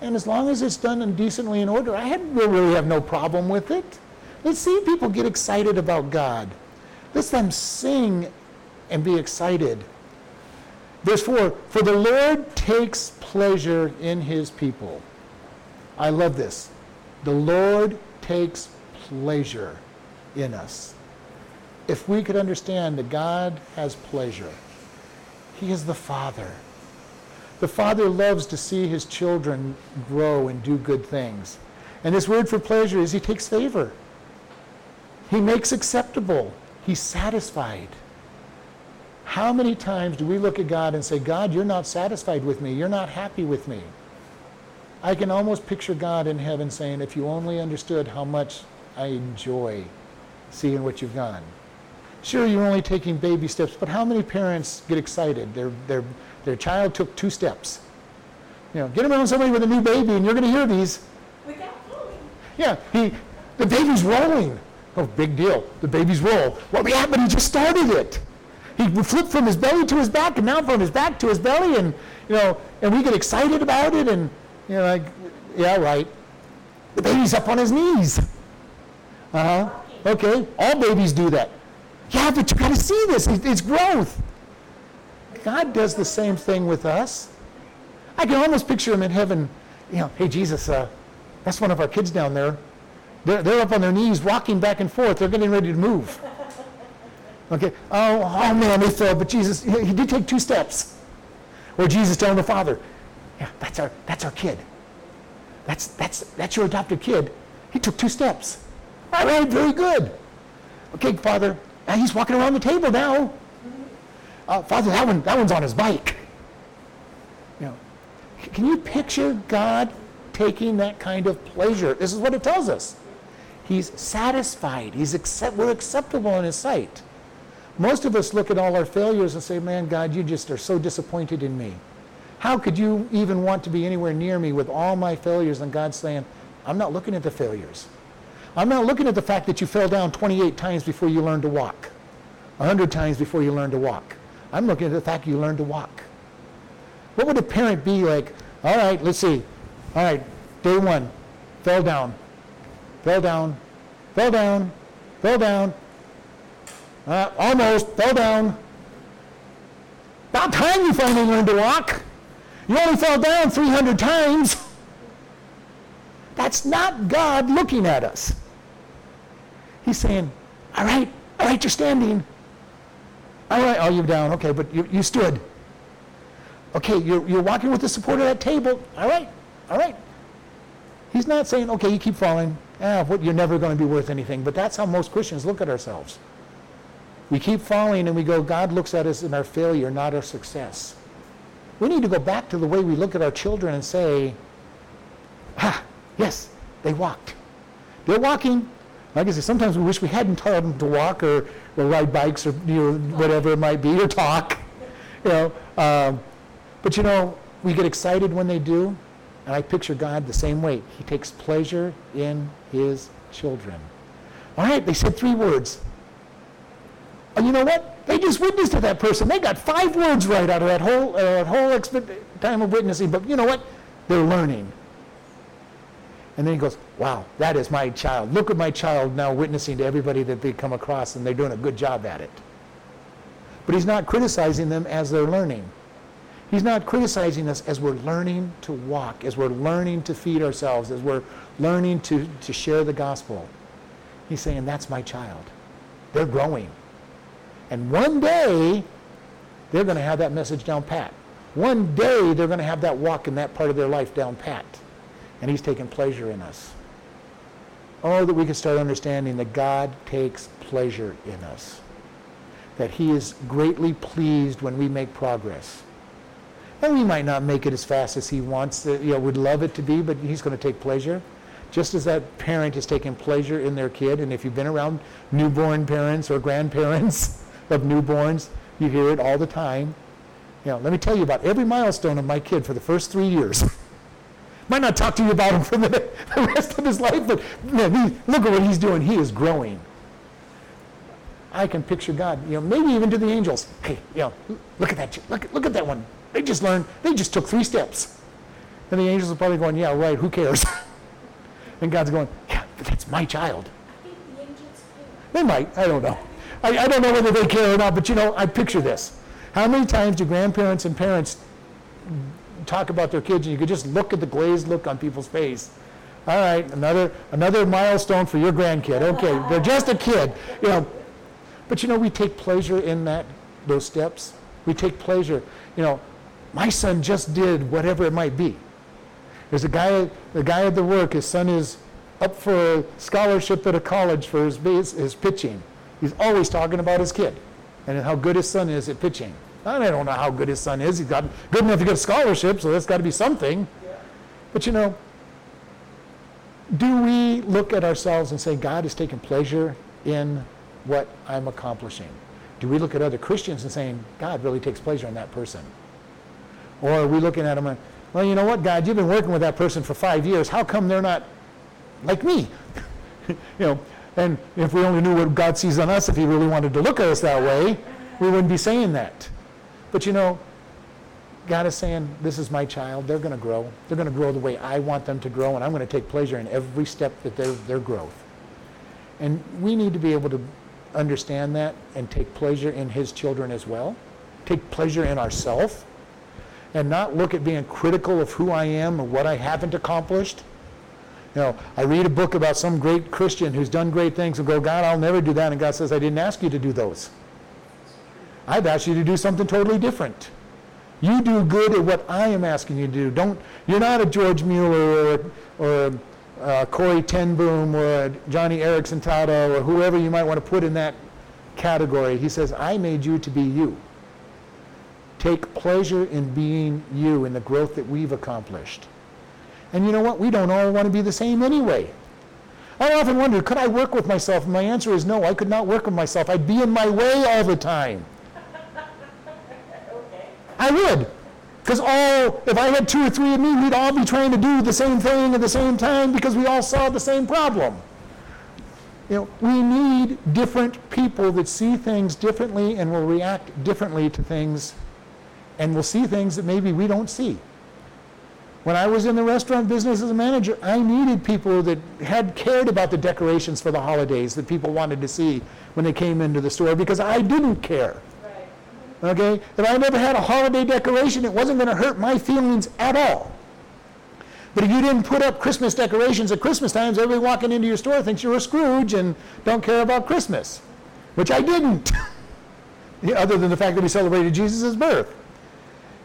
And as long as it's done and decently in order, I really have no problem with it. Let's see people get excited about God. Let them sing and be excited. Verse 4 For the Lord takes pleasure in his people. I love this. The Lord takes pleasure in us. If we could understand that God has pleasure, He is the Father. The Father loves to see His children grow and do good things. And this word for pleasure is he takes favor. He makes acceptable. He's satisfied. How many times do we look at God and say, God, you're not satisfied with me. You're not happy with me. I can almost picture God in heaven saying, if you only understood how much I enjoy seeing what you've done. Sure, you're only taking baby steps, but how many parents get excited? Their, their, their child took two steps. You know, get around somebody with a new baby and you're going to hear these. Without falling. Yeah, he, the baby's rolling. Oh, big deal. The baby's roll. Well, yeah, but he just started it. He flipped from his belly to his back and now from his back to his belly and, you know, and we get excited about it and, you know, like, yeah, right. The baby's up on his knees. Uh-huh. Okay, all babies do that. Yeah, but you got to see this. It's growth. God does the same thing with us. I can almost picture him in heaven. You know, hey Jesus, uh, that's one of our kids down there. They're, they're up on their knees, rocking back and forth. They're getting ready to move. Okay. Oh, oh man, they fell. But Jesus, he, did take two steps. Or Jesus telling the father, yeah, that's our that's our kid. That's that's that's your adopted kid. He took two steps. All right, very good. Okay, Father, now he's walking around the table now. Uh, Father, that one, that one's on his bike. You know, can you picture God taking that kind of pleasure? This is what it tells us. He's satisfied. He's accept, we're acceptable in his sight. Most of us look at all our failures and say, man, God, you just are so disappointed in me. How could you even want to be anywhere near me with all my failures? And God's saying, I'm not looking at the failures. I'm not looking at the fact that you fell down 28 times before you learned to walk, 100 times before you learned to walk. I'm looking at the fact you learned to walk. What would a parent be like? All right, let's see. All right, day one, fell down, fell down, fell down, fell down, uh, almost fell down. About time you finally learned to walk. You only fell down 300 times. That's not God looking at us. He's saying, all right, all right, you're standing. All right, oh, you're down. Okay, but you, you stood. Okay, you're, you're walking with the support of that table. All right, all right. He's not saying, okay, you keep falling. Ah, what, you're never going to be worth anything. But that's how most Christians look at ourselves. We keep falling and we go, God looks at us in our failure, not our success. We need to go back to the way we look at our children and say, ah, yes, they walked. They're walking. Like I said, sometimes we wish we hadn't taught them to walk or, or ride bikes or you know, whatever it might be, or talk. [laughs] You know, um, but you know, we get excited when they do, and I picture God the same way. He takes pleasure in his children. All right, they said three words. And you know what? They just witnessed to that person. They got five words right out of that whole, uh, that whole exp- time of witnessing. But you know what? They're learning. And then he goes, wow, that is my child. Look at my child now witnessing to everybody that they come across, and they're doing a good job at it. But he's not criticizing them as they're learning. He's not criticizing us as we're learning to walk, as we're learning to feed ourselves, as we're learning to, to share the gospel. He's saying, that's my child. They're growing. And one day, they're going to have that message down pat. One day, they're going to have that walk in that part of their life down pat and he's taking pleasure in us. Oh, that we could start understanding that God takes pleasure in us, that he is greatly pleased when we make progress. And we might not make it as fast as he wants, to, you know, would love it to be, but he's going to take pleasure. Just as that parent is taking pleasure in their kid, and if you've been around newborn parents or grandparents [laughs] of newborns, you hear it all the time. You know, let me tell you about every milestone of my kid for the first three years. [laughs] Might not talk to you about him [laughs] for the, the rest of his life, but man, he, look at what he's doing. He is growing. I can picture God, you know, maybe even to the angels. Hey, you know, look at that. Look, look at that one. They just learned. They just took three steps. And the angels are probably going, yeah, right. Who cares? [laughs] and God's going, yeah, but that's my child. The. They might. I don't know. I, I don't know whether they care or not, but you know, I picture this. How many times do grandparents and parents talk about their kids, and you could just look at the glazed look on people's face. All right, another another milestone for your grandkid. Okay, they're just a kid, you know. But you know, we take pleasure in that those steps. We take pleasure. You know, my son just did whatever it might be. There's a guy, the guy at the work. His son is up for a scholarship at a college for his, his pitching. He's always talking about his kid and how good his son is at pitching. I don't know how good his son is. He's got good enough to get a scholarship, so that's got to be something. But you know, do we look at ourselves and say, God is taking pleasure in what I'm accomplishing? Do we look at other Christians and saying, God really takes pleasure in that person? Or are we looking at them and, well, you know what, God, you've been working with that person for five years. How come they're not like me? [laughs] you know, and if we only knew what God sees on us, if He really wanted to look at us that way, we wouldn't be saying that. But you know, God is saying, This is my child. They're going to grow. They're going to grow the way I want them to grow, and I'm going to take pleasure in every step that their, their growth. And we need to be able to understand that and take pleasure in His children as well. Take pleasure in ourselves and not look at being critical of who I am or what I haven't accomplished. You know, I read a book about some great Christian who's done great things and go, God, I'll never do that. And God says, I didn't ask you to do those. I've asked you to do something totally different. You do good at what I am asking you to do. Don't, you're not a George Mueller or, or uh, Corrie ten Boom or Joni Eareckson Tada or whoever you might want to put in that category. He says, I made you to be you. Take pleasure in being you in the growth that we've accomplished. And you know what? We don't all want to be the same anyway. I often wonder, could I work with myself? And my answer is no, I could not work with myself. I'd be in my way all the time. Okay. [laughs] I would. Because all, if I had two or three of me, we'd all be trying to do the same thing at the same time because we all saw the same problem. You know, we need different people that see things differently and will react differently to things and will see things that maybe we don't see. When I was in the restaurant business as a manager, I needed people that had cared about the decorations for the holidays that people wanted to see when they came into the store because I didn't care. Right. Okay? If I never had a holiday decoration, it wasn't going to hurt my feelings at all. But if you didn't put up Christmas decorations at Christmas times, everybody walking into your store thinks you're a Scrooge and don't care about Christmas, which I didn't, [laughs] other than the fact that we celebrated Jesus' birth.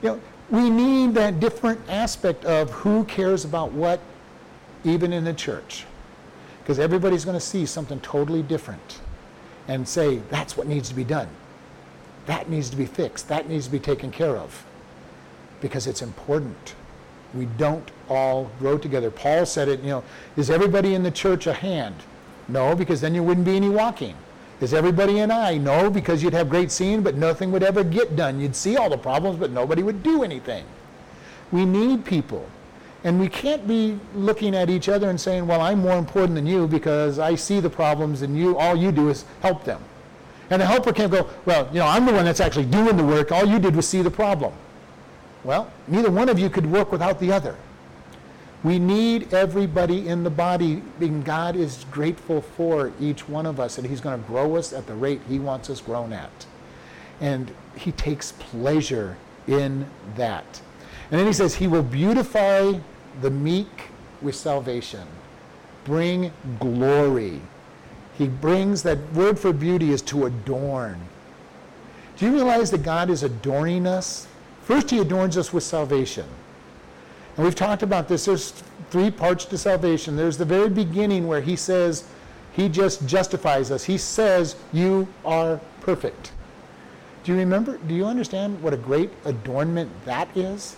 You know, we need that different aspect of who cares about what, even in the church. Because everybody's going to see something totally different and say, that's what needs to be done. That needs to be fixed. That needs to be taken care of. Because it's important. We don't all grow together. Paul said it, you know, is everybody in the church a hand? No, because then there wouldn't be any walking. Is everybody an eye No, because you'd have great seeing, but nothing would ever get done. You'd see all the problems, but nobody would do anything. We need people. And we can't be looking at each other and saying, well, I'm more important than you because I see the problems and you, all you do is help them. And the helper can't go, well, you know, I'm the one that's actually doing the work. All you did was see the problem. Well, neither one of you could work without the other. We need everybody in the body, and God is grateful for each one of us, and He's going to grow us at the rate He wants us grown at. And He takes pleasure in that. And then He says, He will beautify the meek with salvation, bring glory. He brings that word for beauty is to adorn. Do you realize that God is adorning us? First, He adorns us with salvation. And we've talked about this. There's three parts to salvation. There's the very beginning where he says, he just justifies us. He says, you are perfect. Do you remember? Do you understand what a great adornment that is?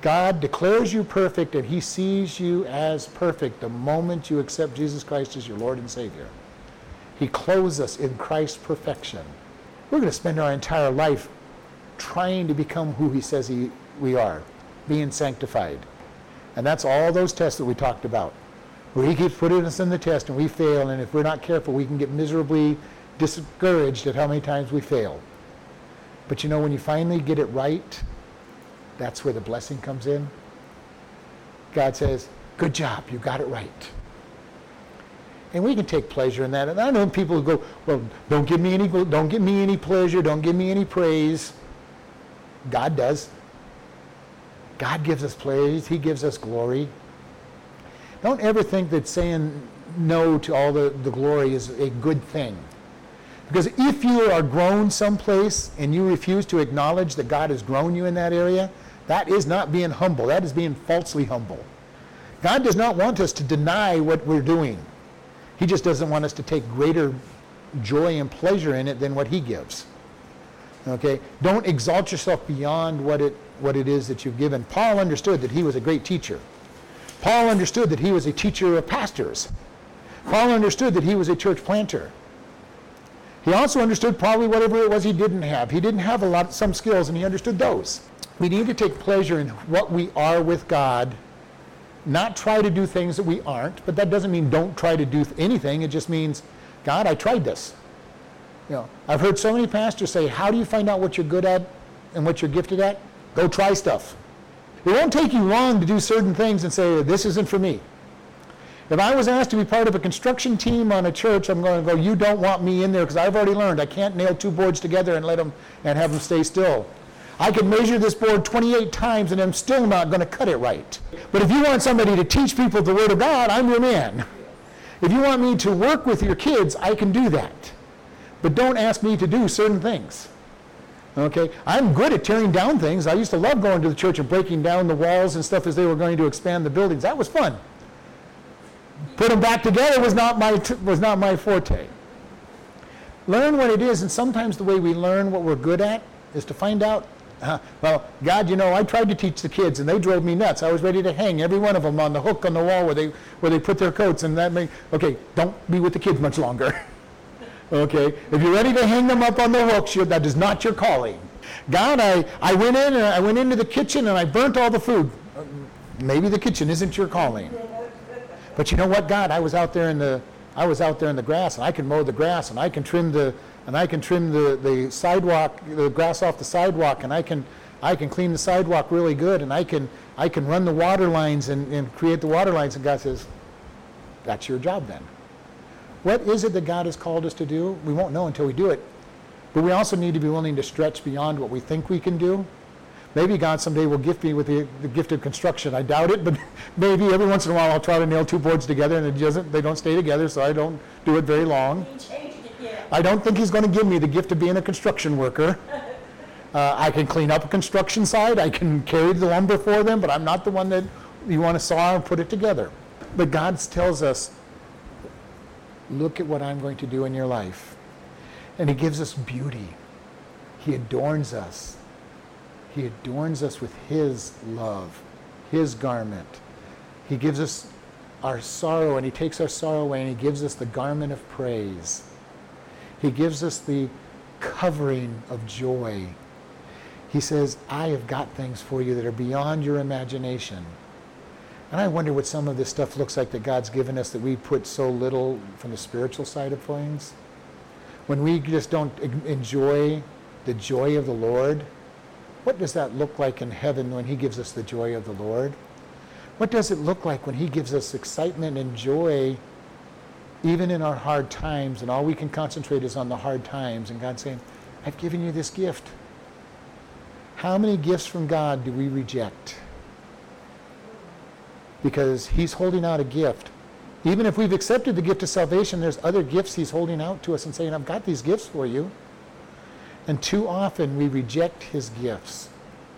God declares you perfect and he sees you as perfect the moment you accept Jesus Christ as your Lord and Savior. He clothes us in Christ's perfection. We're going to spend our entire life trying to become who he says he, we are being sanctified. And that's all those tests that we talked about. Where he keeps putting us in the test and we fail, and if we're not careful, we can get miserably discouraged at how many times we fail. But you know, when you finally get it right, that's where the blessing comes in. God says, Good job, you got it right. And we can take pleasure in that. And I know people who go, Well, don't give me any don't give me any pleasure, don't give me any praise. God does. God gives us praise, He gives us glory. Don't ever think that saying no to all the, the glory is a good thing. Because if you are grown someplace and you refuse to acknowledge that God has grown you in that area, that is not being humble. That is being falsely humble. God does not want us to deny what we're doing. He just doesn't want us to take greater joy and pleasure in it than what he gives. Okay? Don't exalt yourself beyond what it, what it is that you've given. Paul understood that he was a great teacher. Paul understood that he was a teacher of pastors. Paul understood that he was a church planter. He also understood probably whatever it was he didn't have. He didn't have a lot, some skills, and he understood those. We need to take pleasure in what we are with God, not try to do things that we aren't. But that doesn't mean don't try to do anything. It just means, God, I tried this. You know, I've heard so many pastors say, "How do you find out what you're good at and what you're gifted at? Go try stuff." It won't take you long to do certain things and say, "This isn't for me." If I was asked to be part of a construction team on a church, I'm going to go, you don't want me in there because I've already learned I can't nail two boards together and let them and have them stay still. I can measure this board 28 times and I'm still not going to cut it right. But if you want somebody to teach people the Word of God, I'm your man. If you want me to work with your kids, I can do that. But don't ask me to do certain things. Okay? I'm good at tearing down things. I used to love going to the church and breaking down the walls and stuff as they were going to expand the buildings. That was fun put them back together was not my, t- was not my forte. Learn what it is, and sometimes the way we learn what we're good at is to find out, uh, well, God, you know, I tried to teach the kids, and they drove me nuts. I was ready to hang every one of them on the hook on the wall where they, where they put their coats, and that made, okay, don't be with the kids much longer. [laughs] okay, if you're ready to hang them up on the hooks, that is not your calling. God, I, I went in and I went into the kitchen and I burnt all the food. Maybe the kitchen isn't your calling. But you know what, God? I was out there in the I was out there in the grass, and I can mow the grass, and I can trim the and I can trim the, the sidewalk, the grass off the sidewalk, and I can I can clean the sidewalk really good, and I can I can run the water lines and, and create the water lines. And God says, That's your job then. What is it that God has called us to do? We won't know until we do it. But we also need to be willing to stretch beyond what we think we can do Maybe God someday will gift me with the, the gift of construction. I doubt it, but [laughs] maybe every once in a while I'll try to nail two boards together and it doesn't, they don't stay together, so I don't do it very long. I don't think He's going to give me the gift of being a construction worker. [laughs] Uh, I can clean up a construction site, I can carry the lumber for them, but I'm not the one that you want to saw and put it together. But God tells us, look at what I'm going to do in your life. And He gives us beauty. He adorns us. He adorns us with His love, His garment. He gives us our sorrow and He takes our sorrow away and He gives us the garment of praise. He gives us the covering of joy. He says, I have got things for you that are beyond your imagination. And I wonder what some of this stuff looks like that God's given us that we put so little from the spiritual side of things. When we just don't enjoy the joy of the Lord, what does that look like in heaven when He gives us the joy of the Lord? What does it look like when He gives us excitement and joy even in our hard times and all we can concentrate is on the hard times and God saying, I've given you this gift. How many gifts from God do we reject? Because He's holding out a gift. Even if we've accepted the gift of salvation, there's other gifts He's holding out to us and saying, I've got these gifts for you. And too often we reject his gifts.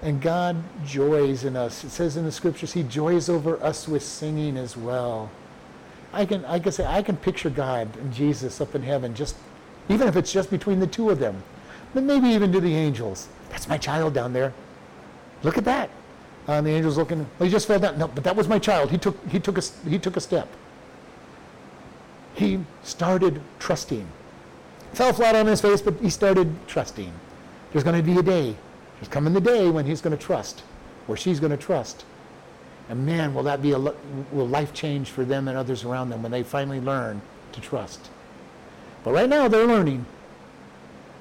And God joys in us. It says in the scriptures, he joys over us with singing as well. I can, I can say, I can picture God and Jesus up in heaven, just even if it's just between the two of them. But maybe even to the angels. That's my child down there. Look at that. And the angel's looking, well, he just fell down. No, but that was my child. He took, he took, a, he took a step. He started trusting fell flat on his face, but he started trusting. There's going to be a day. There's coming the day when he's going to trust, or she's going to trust. And man, will that be a will life change for them and others around them when they finally learn to trust. But right now they're learning.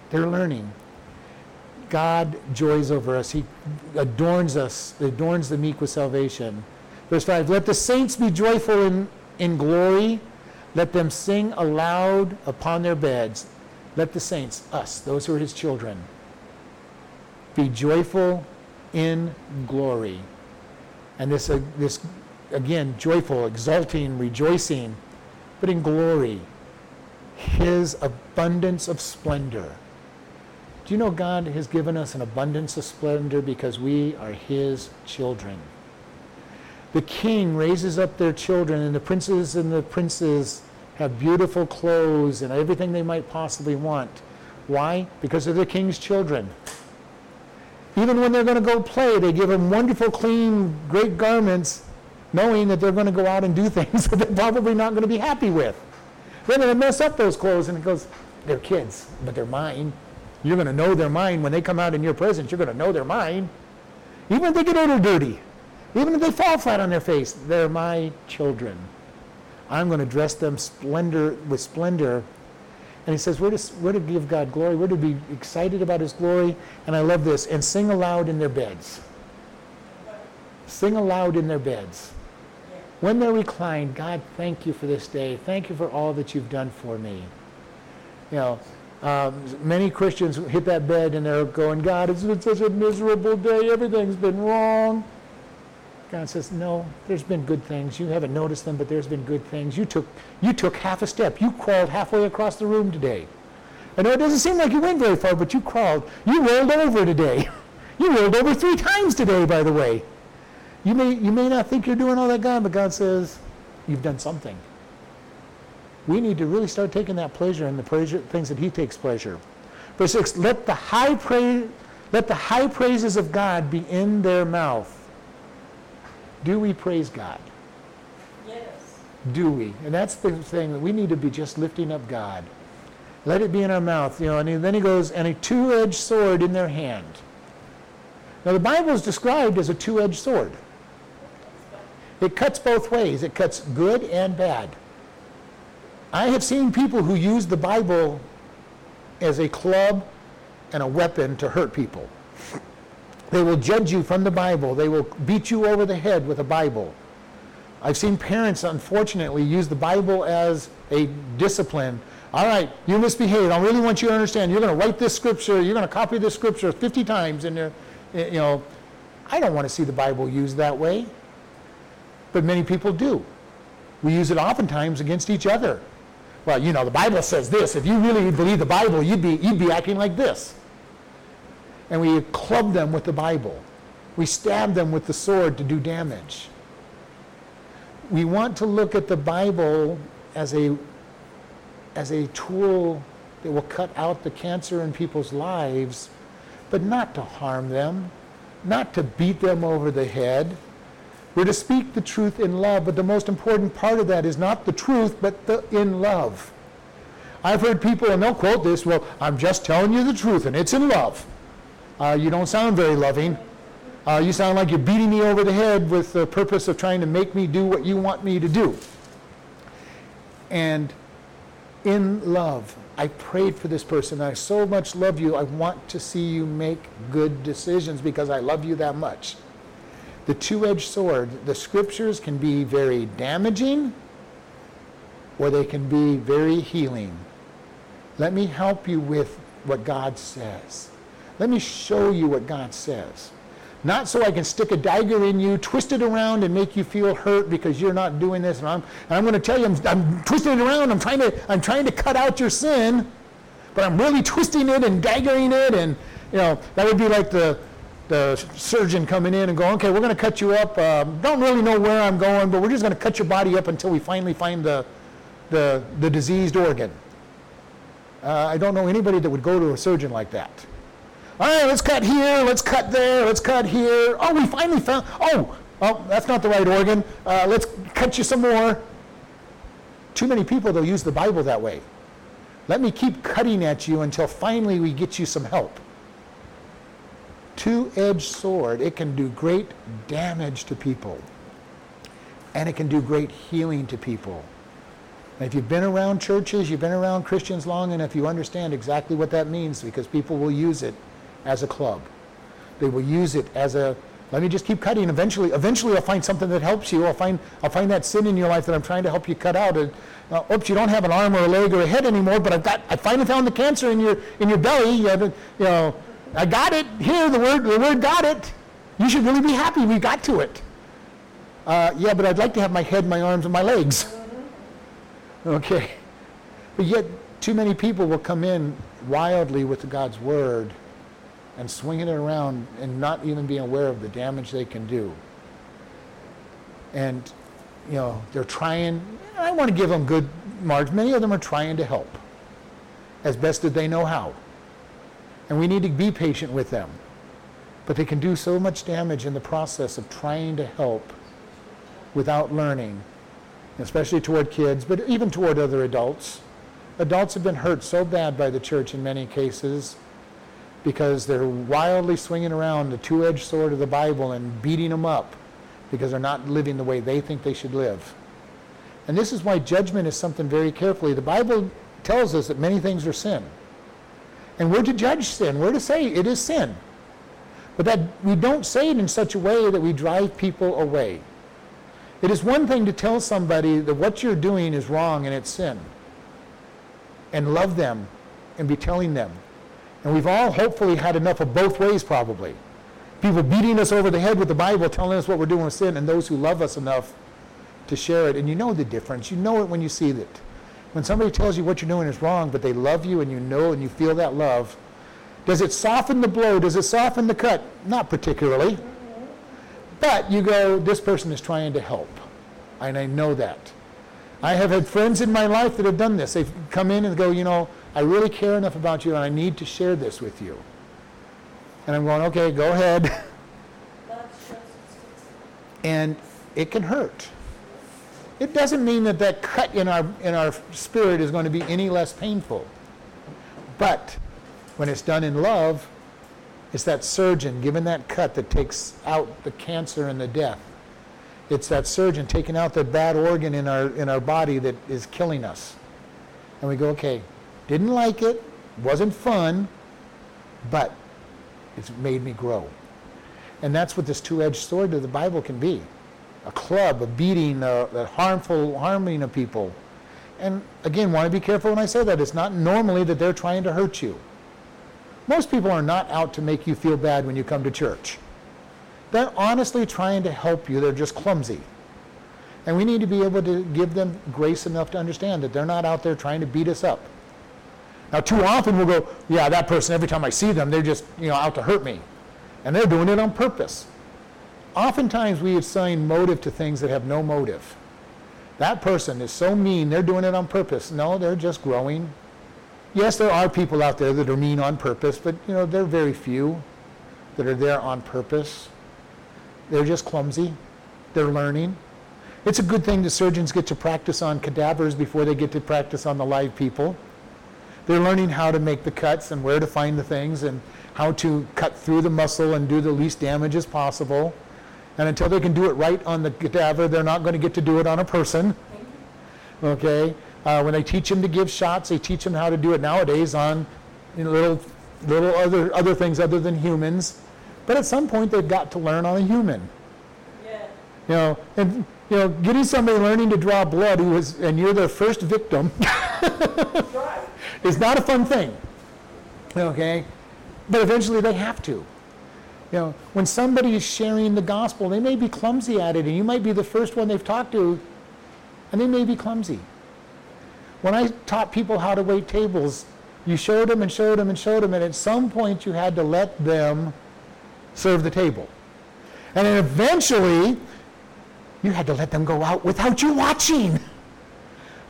They're learning. God joys over us. He adorns us, adorns the meek with salvation. Verse 5 Let the saints be joyful in, in glory. Let them sing aloud upon their beds. Let the saints, us, those who are his children, be joyful in glory. And this, uh, this again, joyful, exulting, rejoicing, but in glory. His abundance of splendor. Do you know God has given us an abundance of splendor because we are his children? The king raises up their children, and the princes and the princes have beautiful clothes and everything they might possibly want. Why? Because they're the king's children. Even when they're going to go play, they give them wonderful, clean, great garments, knowing that they're going to go out and do [laughs] things that they're probably not going to be happy with. Then to mess up those clothes, and it goes, they're kids, but they're mine. You're going to know their mind when they come out in your presence. You're going to know their mind. Even if they get little dirty, even if they fall flat on their face, they're my children. I'm going to dress them splendor with splendor. And he says, we're to, we're to give God glory. We're to be excited about his glory. And I love this. And sing aloud in their beds. Sing aloud in their beds. When they're reclined, God, thank you for this day. Thank you for all that you've done for me. You know, um, many Christians hit that bed and they're going, God, it's been such a miserable day. Everything's been wrong. God says, No, there's been good things. You haven't noticed them, but there's been good things. You took, you took half a step. You crawled halfway across the room today. I know it doesn't seem like you went very far, but you crawled. You rolled over today. [laughs] You rolled over three times today, by the way. You may, you may not think you're doing all that, God, but God says, You've done something. We need to really start taking that pleasure in the pleasure, things that He takes pleasure. Verse 6 Let the high praise, let the high praises of God be in their mouth do we praise God? Yes. Do we? And that's the thing that we need to be just lifting up God. Let it be in our mouth, you know. And then he goes, and a two-edged sword in their hand. Now the Bible is described as a two-edged sword. It cuts both ways. It cuts good and bad. I have seen people who use the Bible as a club and a weapon to hurt people. They will judge you from the Bible. They will beat you over the head with a Bible. I've seen parents, unfortunately, use the Bible as a discipline. All right, you misbehaved. I really want you to understand. You're going to write this scripture. You're going to copy this scripture 50 times there. You know, I don't want to see the Bible used that way. But many people do. We use it oftentimes against each other. Well, you know, the Bible says this. If you really believe the Bible, you'd be, you'd be acting like this and we club them with the Bible. We stab them with the sword to do damage. We want to look at the Bible as a, as a tool that will cut out the cancer in people's lives, but not to harm them, not to beat them over the head. We're to speak the truth in love, but the most important part of that is not the truth, but the in love. I've heard people, and they'll quote this, well, I'm just telling you the truth, and it's in love. Uh, you don't sound very loving. Uh, you sound like you're beating me over the head with the purpose of trying to make me do what you want me to do. And in love, I prayed for this person. I so much love you. I want to see you make good decisions because I love you that much. The two edged sword, the scriptures can be very damaging or they can be very healing. Let me help you with what God says. Let me show you what God says. Not so I can stick a dagger in you, twist it around, and make you feel hurt because you're not doing this. And I'm, and I'm going to tell you, I'm, I'm twisting it around. I'm trying to, I'm trying to cut out your sin, but I'm really twisting it and daggering it. And you know that would be like the the surgeon coming in and going, okay, we're going to cut you up. Um, don't really know where I'm going, but we're just going to cut your body up until we finally find the the, the diseased organ. Uh, I don't know anybody that would go to a surgeon like that. All right, let's cut here, let's cut there, let's cut here. Oh, we finally found, oh, oh that's not the right organ. Uh, let's cut you some more. Too many people, they'll use the Bible that way. Let me keep cutting at you until finally we get you some help. Two edged sword, it can do great damage to people, and it can do great healing to people. And if you've been around churches, you've been around Christians long enough, you understand exactly what that means because people will use it as a club. They will use it as a let me just keep cutting. Eventually, eventually I'll find something that helps you. I'll find I'll find that sin in your life that I'm trying to help you cut out. And, uh, oops, you don't have an arm or a leg or a head anymore, but I've got I finally found the cancer in your in your belly. You, have, you know, I got it here. The word the word got it. You should really be happy. We got to it. Uh, yeah, but I'd like to have my head, my arms, and my legs. [laughs] Okay, but yet too many people will come in wildly with God's word and swinging it around and not even being aware of the damage they can do. and you know they're trying. I want to give them good marks. Many of them are trying to help as best as they know how, and we need to be patient with them. But they can do so much damage in the process of trying to help without learning, especially toward kids, but even toward other adults. Adults have been hurt so bad by the church in many cases because they're wildly swinging around the two edged sword of the Bible and beating them up because they're not living the way they think they should live. And this is why judgment is something very carefully. The Bible tells us that many things are sin. And we're to judge sin, we're to say it is sin. But that we don't say it in such a way that we drive people away. It is one thing to tell somebody that what you're doing is wrong and it's sin, and love them and be telling them. And we've all hopefully had enough of both ways, probably. People beating us over the head with the Bible, telling us what we're doing with sin, and those who love us enough to share it. And you know the difference. You know it when you see it. When somebody tells you what you're doing is wrong, but they love you and you know and you feel that love, does it soften the blow? Does it soften the cut? Not particularly. But you go, this person is trying to help. And I know that. I have had friends in my life that have done this. They've come in and go, you know, I really care enough about you and I need to share this with you. And I'm going, okay, go ahead. and it can hurt. It doesn't mean that that cut in our, in our spirit is going to be any less painful. But when it's done in love, it's that surgeon giving that cut that takes out the cancer and the death. It's that surgeon taking out the bad organ in our, in our body that is killing us. And we go, okay, didn't like it, wasn't fun, but it's made me grow. And that's what this two-edged sword of the Bible can be. A club, a beating, a, a harmful harming of people. And again, want to be careful when I say that. It's not normally that they're trying to hurt you. Most people are not out to make you feel bad when you come to church. They're honestly trying to help you. They're just clumsy. And we need to be able to give them grace enough to understand that they're not out there trying to beat us up. Now, too often we'll go, yeah, that person, every time I see them, they're just, you know, out to hurt me. And they're doing it on purpose. Oftentimes we assign motive to things that have no motive. That person is so mean, they're doing it on purpose. No, they're just growing. Yes, there are people out there that are mean on purpose, but you know, they're very few that are there on purpose. They're just clumsy. They're learning. It's a good thing the surgeons get to practice on cadavers before they get to practice on the live people. They're learning how to make the cuts and where to find the things and how to cut through the muscle and do the least damage as possible. And until they can do it right on the cadaver, they're not going to get to do it on a person. Okay? Uh, when they teach them to give shots, they teach them how to do it nowadays on you know, little, little other, other things other than humans. But at some point, they've got to learn on a human. Yeah. You know, and you know, getting somebody learning to draw blood who is, and you're their first victim, [laughs] Right. is not a fun thing. Okay, but eventually they have to. You know, when somebody is sharing the gospel, they may be clumsy at it, and you might be the first one they've talked to, and they may be clumsy. When I taught people how to wait tables, you showed them and showed them and showed them, and at some point you had to let them serve the table. And then eventually, you had to let them go out without you watching. [laughs]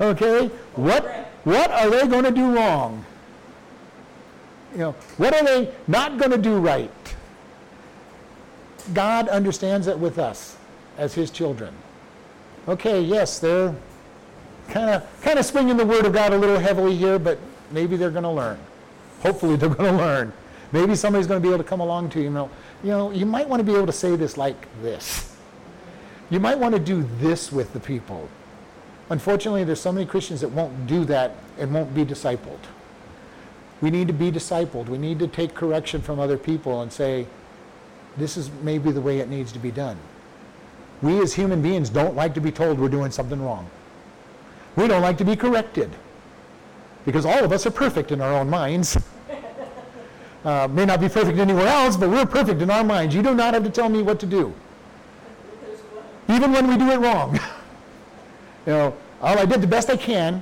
Okay? What, what are they going to do wrong? You know, what are they not going to do right? God understands it with us as his children. Okay, yes, they're kind of kind of swinging the word of God a little heavily here, but maybe they're going to learn. Hopefully, they're going to learn. Maybe somebody's going to be able to come along to you. Know, you know, you might want to be able to say this like this. You might want to do this with the people. Unfortunately, there's so many Christians that won't do that and won't be discipled. We need to be discipled. We need to take correction from other people and say, this is maybe the way it needs to be done. We as human beings don't like to be told we're doing something wrong. We don't like to be corrected because all of us are perfect in our own minds. [laughs] Uh, may not be perfect anywhere else, but we're perfect in our minds. You do not have to tell me what to do, even when we do it wrong. [laughs] you know, oh, I did the best I can.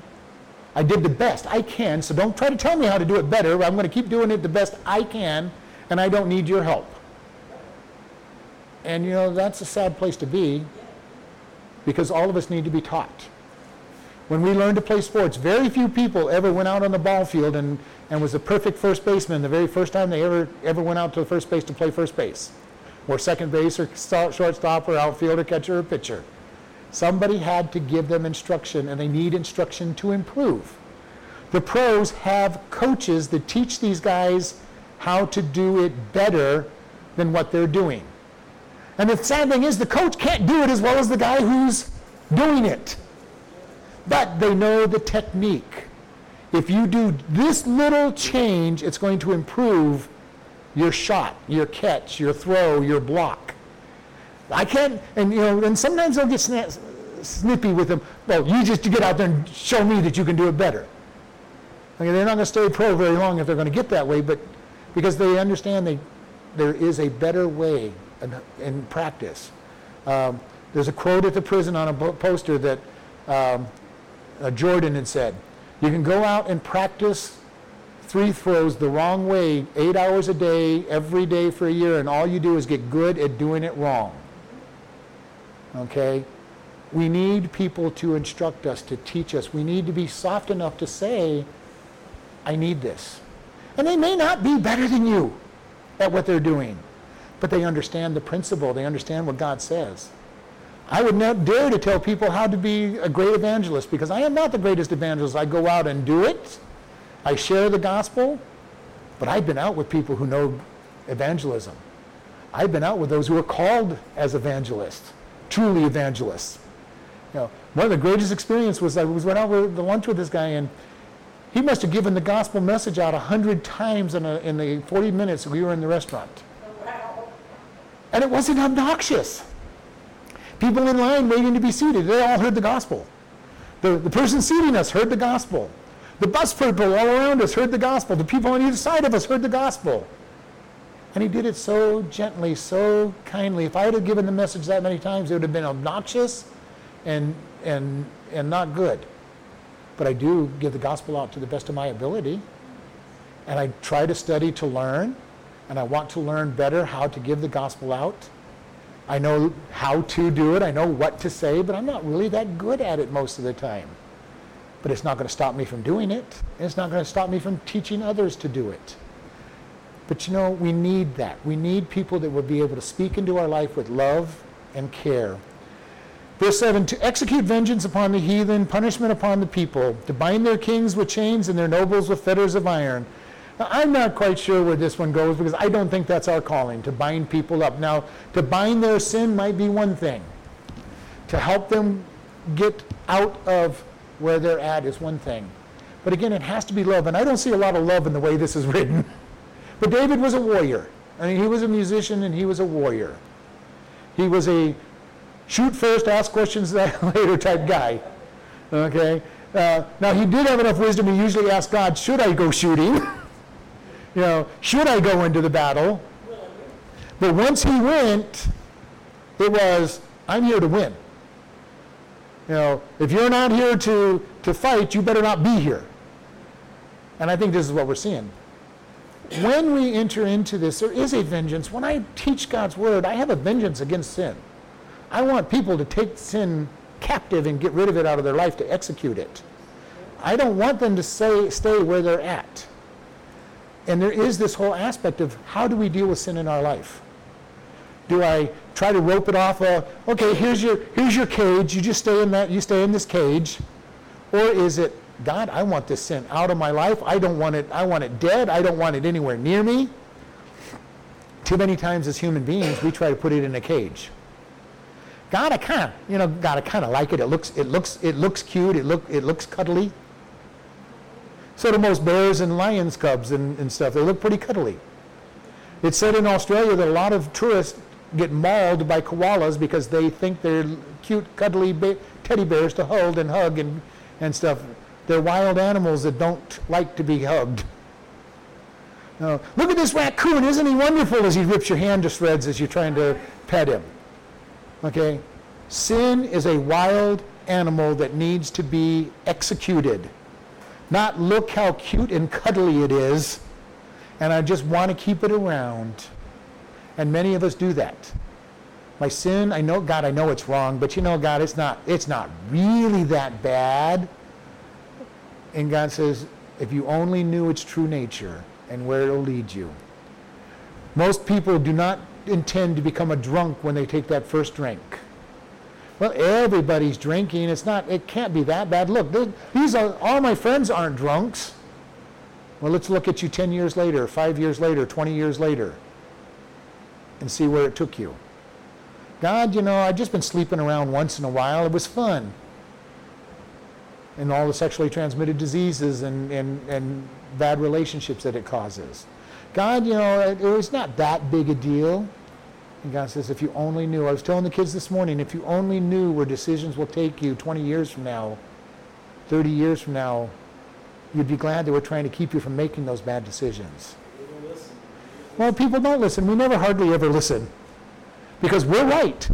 I did the best I can, so don't try to tell me how to do it better. I'm going to keep doing it the best I can, and I don't need your help. And you know, that's a sad place to be. because all of us need to be taught. When we learned to play sports, very few people ever went out on the ball field and, and was a perfect first baseman the very first time they ever, ever went out to the first base to play first base, or second base, or shortstop, or outfield, or catcher, or pitcher. Somebody had to give them instruction, and they need instruction to improve. The pros have coaches that teach these guys how to do it better than what they're doing. And the sad thing is, the coach can't do it as well as the guy who's doing it. But they know the technique. If you do this little change, it's going to improve your shot, your catch, your throw, your block. I can't, and you know, and sometimes they'll get sna- snippy with them. Well, you just get out there and show me that you can do it better. I mean, they're not going to stay pro very long if they're going to get that way, but because they understand they, there is a better way in, practice. Um, there's a quote at the prison on a poster that um, uh, Jordan had said, you can go out and practice three throws the wrong way eight hours a day, every day for a year, and all you do is get good at doing it wrong. Okay? We need people to instruct us, to teach us. We need to be soft enough to say, I need this. And they may not be better than you at what they're doing, but they understand the principle. They understand what God says. I would not dare to tell people how to be a great evangelist because I am not the greatest evangelist. I go out and do it. I share the gospel, but I've been out with people who know evangelism. I've been out with those who are called as evangelists, truly evangelists. You know, one of the greatest experiences was I was went out to lunch with this guy and he must have given the gospel message out a hundred times in, a, in the 40 minutes we were in the restaurant. And it wasn't obnoxious. People in line waiting to be seated, they all heard the gospel. The, the person seating us heard the gospel. The bus people all around us heard the gospel. The people on either side of us heard the gospel. And he did it so gently, so kindly. If I had given the message that many times, it would have been obnoxious and, and, and not good. But I do give the gospel out to the best of my ability. And I try to study to learn. And I want to learn better how to give the gospel out. I know how to do it. I know what to say, but I'm not really that good at it most of the time. But it's not going to stop me from doing it. And it's not going to stop me from teaching others to do it. But you know, we need that. We need people that will be able to speak into our life with love and care. Verse 7 To execute vengeance upon the heathen, punishment upon the people, to bind their kings with chains and their nobles with fetters of iron now, I'm not quite sure where this one goes because I don't think that's our calling to bind people up. Now, to bind their sin might be one thing. To help them get out of where they're at is one thing. But again, it has to be love. And I don't see a lot of love in the way this is [laughs] written. But David was a warrior. I mean, he was a musician and he was a warrior. He was a shoot first, ask questions [laughs] later type guy. Okay? Uh, now, he did have enough wisdom. He usually asked God, should I go shooting? [laughs] you know, should I go into the battle? But once he went, it was, I'm here to win. You know, if you're not here to, to fight, you better not be here. And I think this is what we're seeing. When we enter into this, there is a vengeance. When I teach God's word, I have a vengeance against sin. I want people to take sin captive and get rid of it out of their life to execute it. I don't want them to say, stay where they're at. And there is this whole aspect of how do we deal with sin in our life? Do I try to rope it off? A, okay, here's your here's your cage. You just stay in that. You stay in this cage, or is it God? I want this sin out of my life. I don't want it. I want it dead. I don't want it anywhere near me. Too many times as human beings, we try to put it in a cage. God, I kind of, you know, God, I kind of like it. It looks, it looks, it looks cute. It look, it looks cuddly. So do most bears and lions cubs and, and stuff. They look pretty cuddly. It's said in Australia that a lot of tourists get mauled by koalas because they think they're cute, cuddly ba- teddy bears to hold and hug and, and stuff. They're wild animals that don't like to be hugged. Now, look at this raccoon. Isn't he wonderful as he rips your hand to shreds as you're trying to pet him? Okay? Sin is a wild animal that needs to be executed. Not look how cute and cuddly it is, and I just want to keep it around. And many of us do that. My sin, I know, God, I know it's wrong, but you know, God, it's not, it's not really that bad. And God says, if you only knew its true nature and where it'll lead you. Most people do not intend to become a drunk when they take that first drink. Well, everybody's drinking. It's not. It can't be that bad. Look, these are all my friends aren't drunks. Well, let's look at you 10 years later, 5 years later, 20 years later, and see where it took you. God, you know, I've just been sleeping around once in a while. It was fun. And all the sexually transmitted diseases and, and, and bad relationships that it causes. God, you know, it, it was not that big a deal. And God says, if you only knew, I was telling the kids this morning, if you only knew where decisions will take you 20 years from now, 30 years from now, you'd be glad they were trying to keep you from making those bad decisions. Well, people don't listen. We never hardly ever listen because we're right.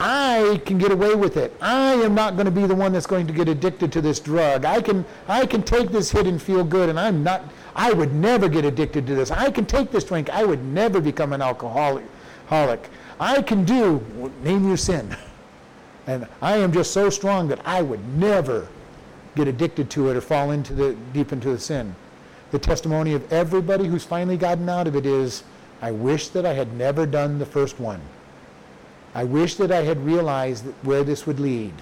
I can get away with it. I am not going to be the one that's going to get addicted to this drug. I can I can take this hit and feel good and I'm not I would never get addicted to this. I can take this drink. I would never become an alcoholic. I can do name your sin. And I am just so strong that I would never get addicted to it or fall into the deep into the sin. The testimony of everybody who's finally gotten out of it is, I wish that I had never done the first one. I wish that I had realized where this would lead.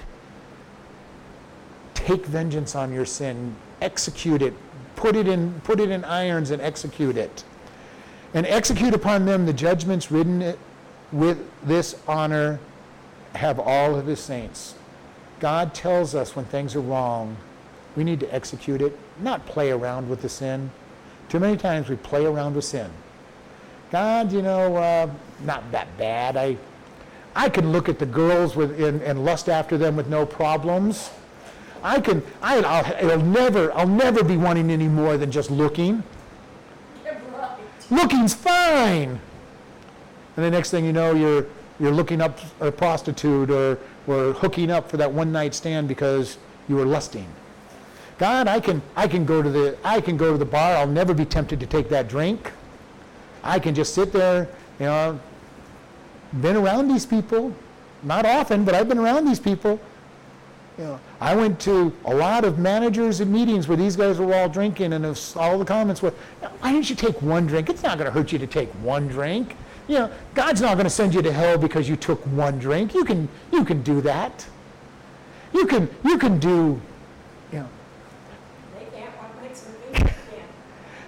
Take vengeance on your sin, execute it, put it in, put it in irons and execute it. And execute upon them the judgments written with this honor have all of his saints. God tells us when things are wrong, we need to execute it, not play around with the sin. Too many times we play around with sin. God, you know, uh, not that bad. I, I can look at the girls with, and, and lust after them with no problems. I can, I, I'll, I'll never, I'll never be wanting any more than just looking. Looking's fine. And the next thing you know, you're, you're looking up a prostitute or, or hooking up for that one night stand because you were lusting. God, I can, I can go to the, I can go to the bar. I'll never be tempted to take that drink. I can just sit there, you know, been around these people, not often, but I've been around these people. You know, I went to a lot of managers and meetings where these guys were all drinking, and all the comments were, "Why didn't you take one drink? It's not going to hurt you to take one drink." You know, God's not going to send you to hell because you took one drink. You can, you can do that. You can, you can do, you know. They can't, what makes them think they can?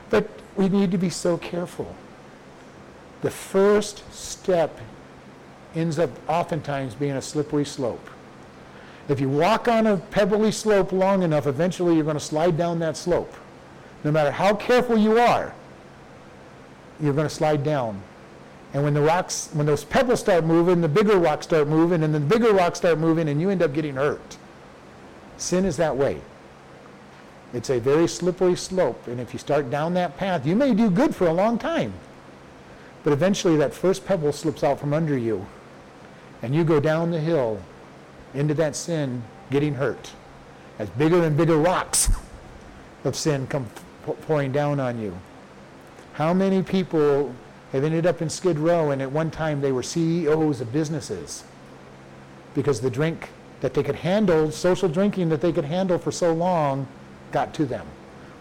But we need to be so careful. The first step ends up oftentimes being a slippery slope. If you walk on a pebbly slope long enough, eventually you're going to slide down that slope. No matter how careful you are, you're going to slide down. And when the rocks, when those pebbles start moving, the bigger rocks start moving, and the bigger rocks start moving, and you end up getting hurt. Sin is that way. It's a very slippery slope, and if you start down that path, you may do good for a long time. But eventually that first pebble slips out from under you, and you go down the hill into that sin, getting hurt. As bigger and bigger rocks [laughs] of sin come pouring down on you. How many people have ended up in Skid Row, and at one time they were CEOs of businesses because the drink that they could handle, social drinking that they could handle for so long, got to them,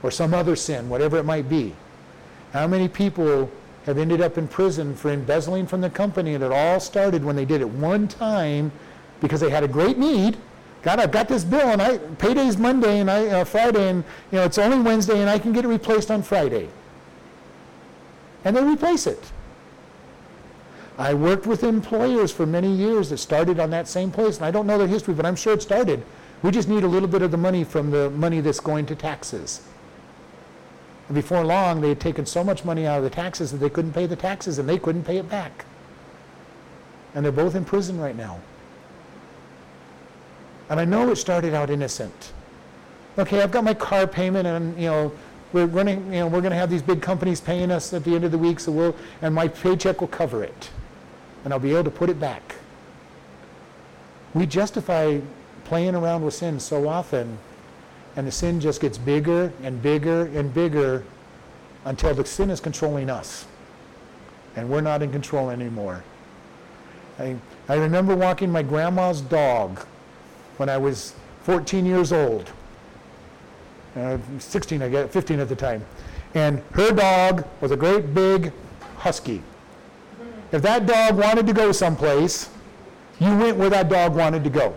or some other sin, whatever it might be. How many people have ended up in prison for embezzling from the company, and it all started when they did it one time because they had a great need. God, I've got this bill, and I payday's Monday and I uh, Friday, and you know it's only Wednesday, and I can get it replaced on Friday and they replace it. I worked with employers for many years that started on that same place, and I don't know their history, but I'm sure it started. We just need a little bit of the money from the money that's going to taxes. And before long, they had taken so much money out of the taxes that they couldn't pay the taxes, and they couldn't pay it back. And they're both in prison right now. And I know it started out innocent. Okay, I've got my car payment, and you know, we're running, you know, we're going to have these big companies paying us at the end of the week, so we'll, and my paycheck will cover it. And I'll be able to put it back. We justify playing around with sin so often, and the sin just gets bigger and bigger and bigger until the sin is controlling us. And we're not in control anymore. I, I remember walking my grandma's dog when I was 14 years old. Uh, 16, I guess, 15 at the time. And her dog was a great big husky. If that dog wanted to go someplace, you went where that dog wanted to go.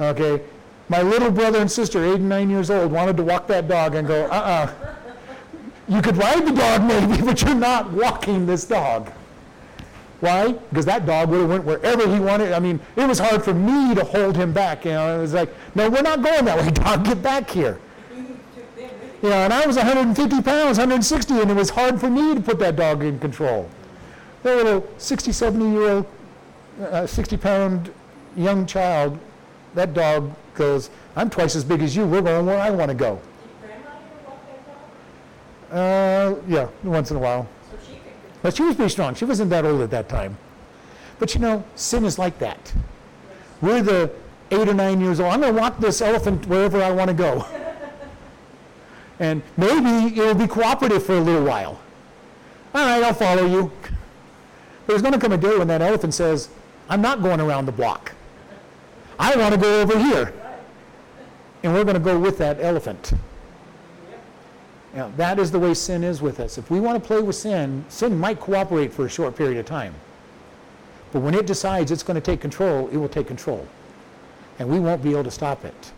Okay? My little brother and sister, eight and nine years old, wanted to walk that dog and go, uh-uh. You could ride the dog maybe, [laughs] but you're not walking this dog. Why? Because that dog would have went wherever he wanted. I mean, it was hard for me to hold him back. You know, it was like, no, we're not going that way, [laughs] dog. Get back here. You took them with You know, and I was 150 pounds, 160, and it was hard for me to put that dog in control. That little 60, 70 year old, uh, 60 pound young child, that dog goes, I'm twice as big as you. We're going where I want to go. Did Grandma ever walk that dog? Uh, yeah, once in a while. But she was pretty strong. She wasn't that old at that time. But you know, sin is like that. We're the eight or nine years old. I'm going to walk this elephant wherever I want to go. [laughs] and maybe it will be cooperative for a little while. All right, I'll follow you. There's going to come a day when that elephant says, I'm not going around the block. I want to go over here. And we're going to go with that elephant. Now, that is the way sin is with us. If we want to play with sin, sin might cooperate for a short period of time. But when it decides it's going to take control, it will take control. And we won't be able to stop it.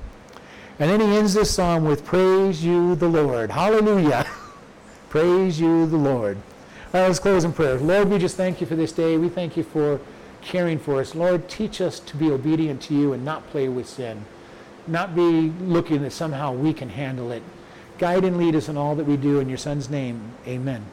And then he ends this psalm with, Praise you, the Lord. Hallelujah. [laughs] Praise you, the Lord. All right, let's close in prayer. Lord, we just thank you for this day. We thank you for caring for us. Lord, teach us to be obedient to you and not play with sin, not be looking that somehow we can handle it. Guide and lead us in all that we do. In your Son's name, amen.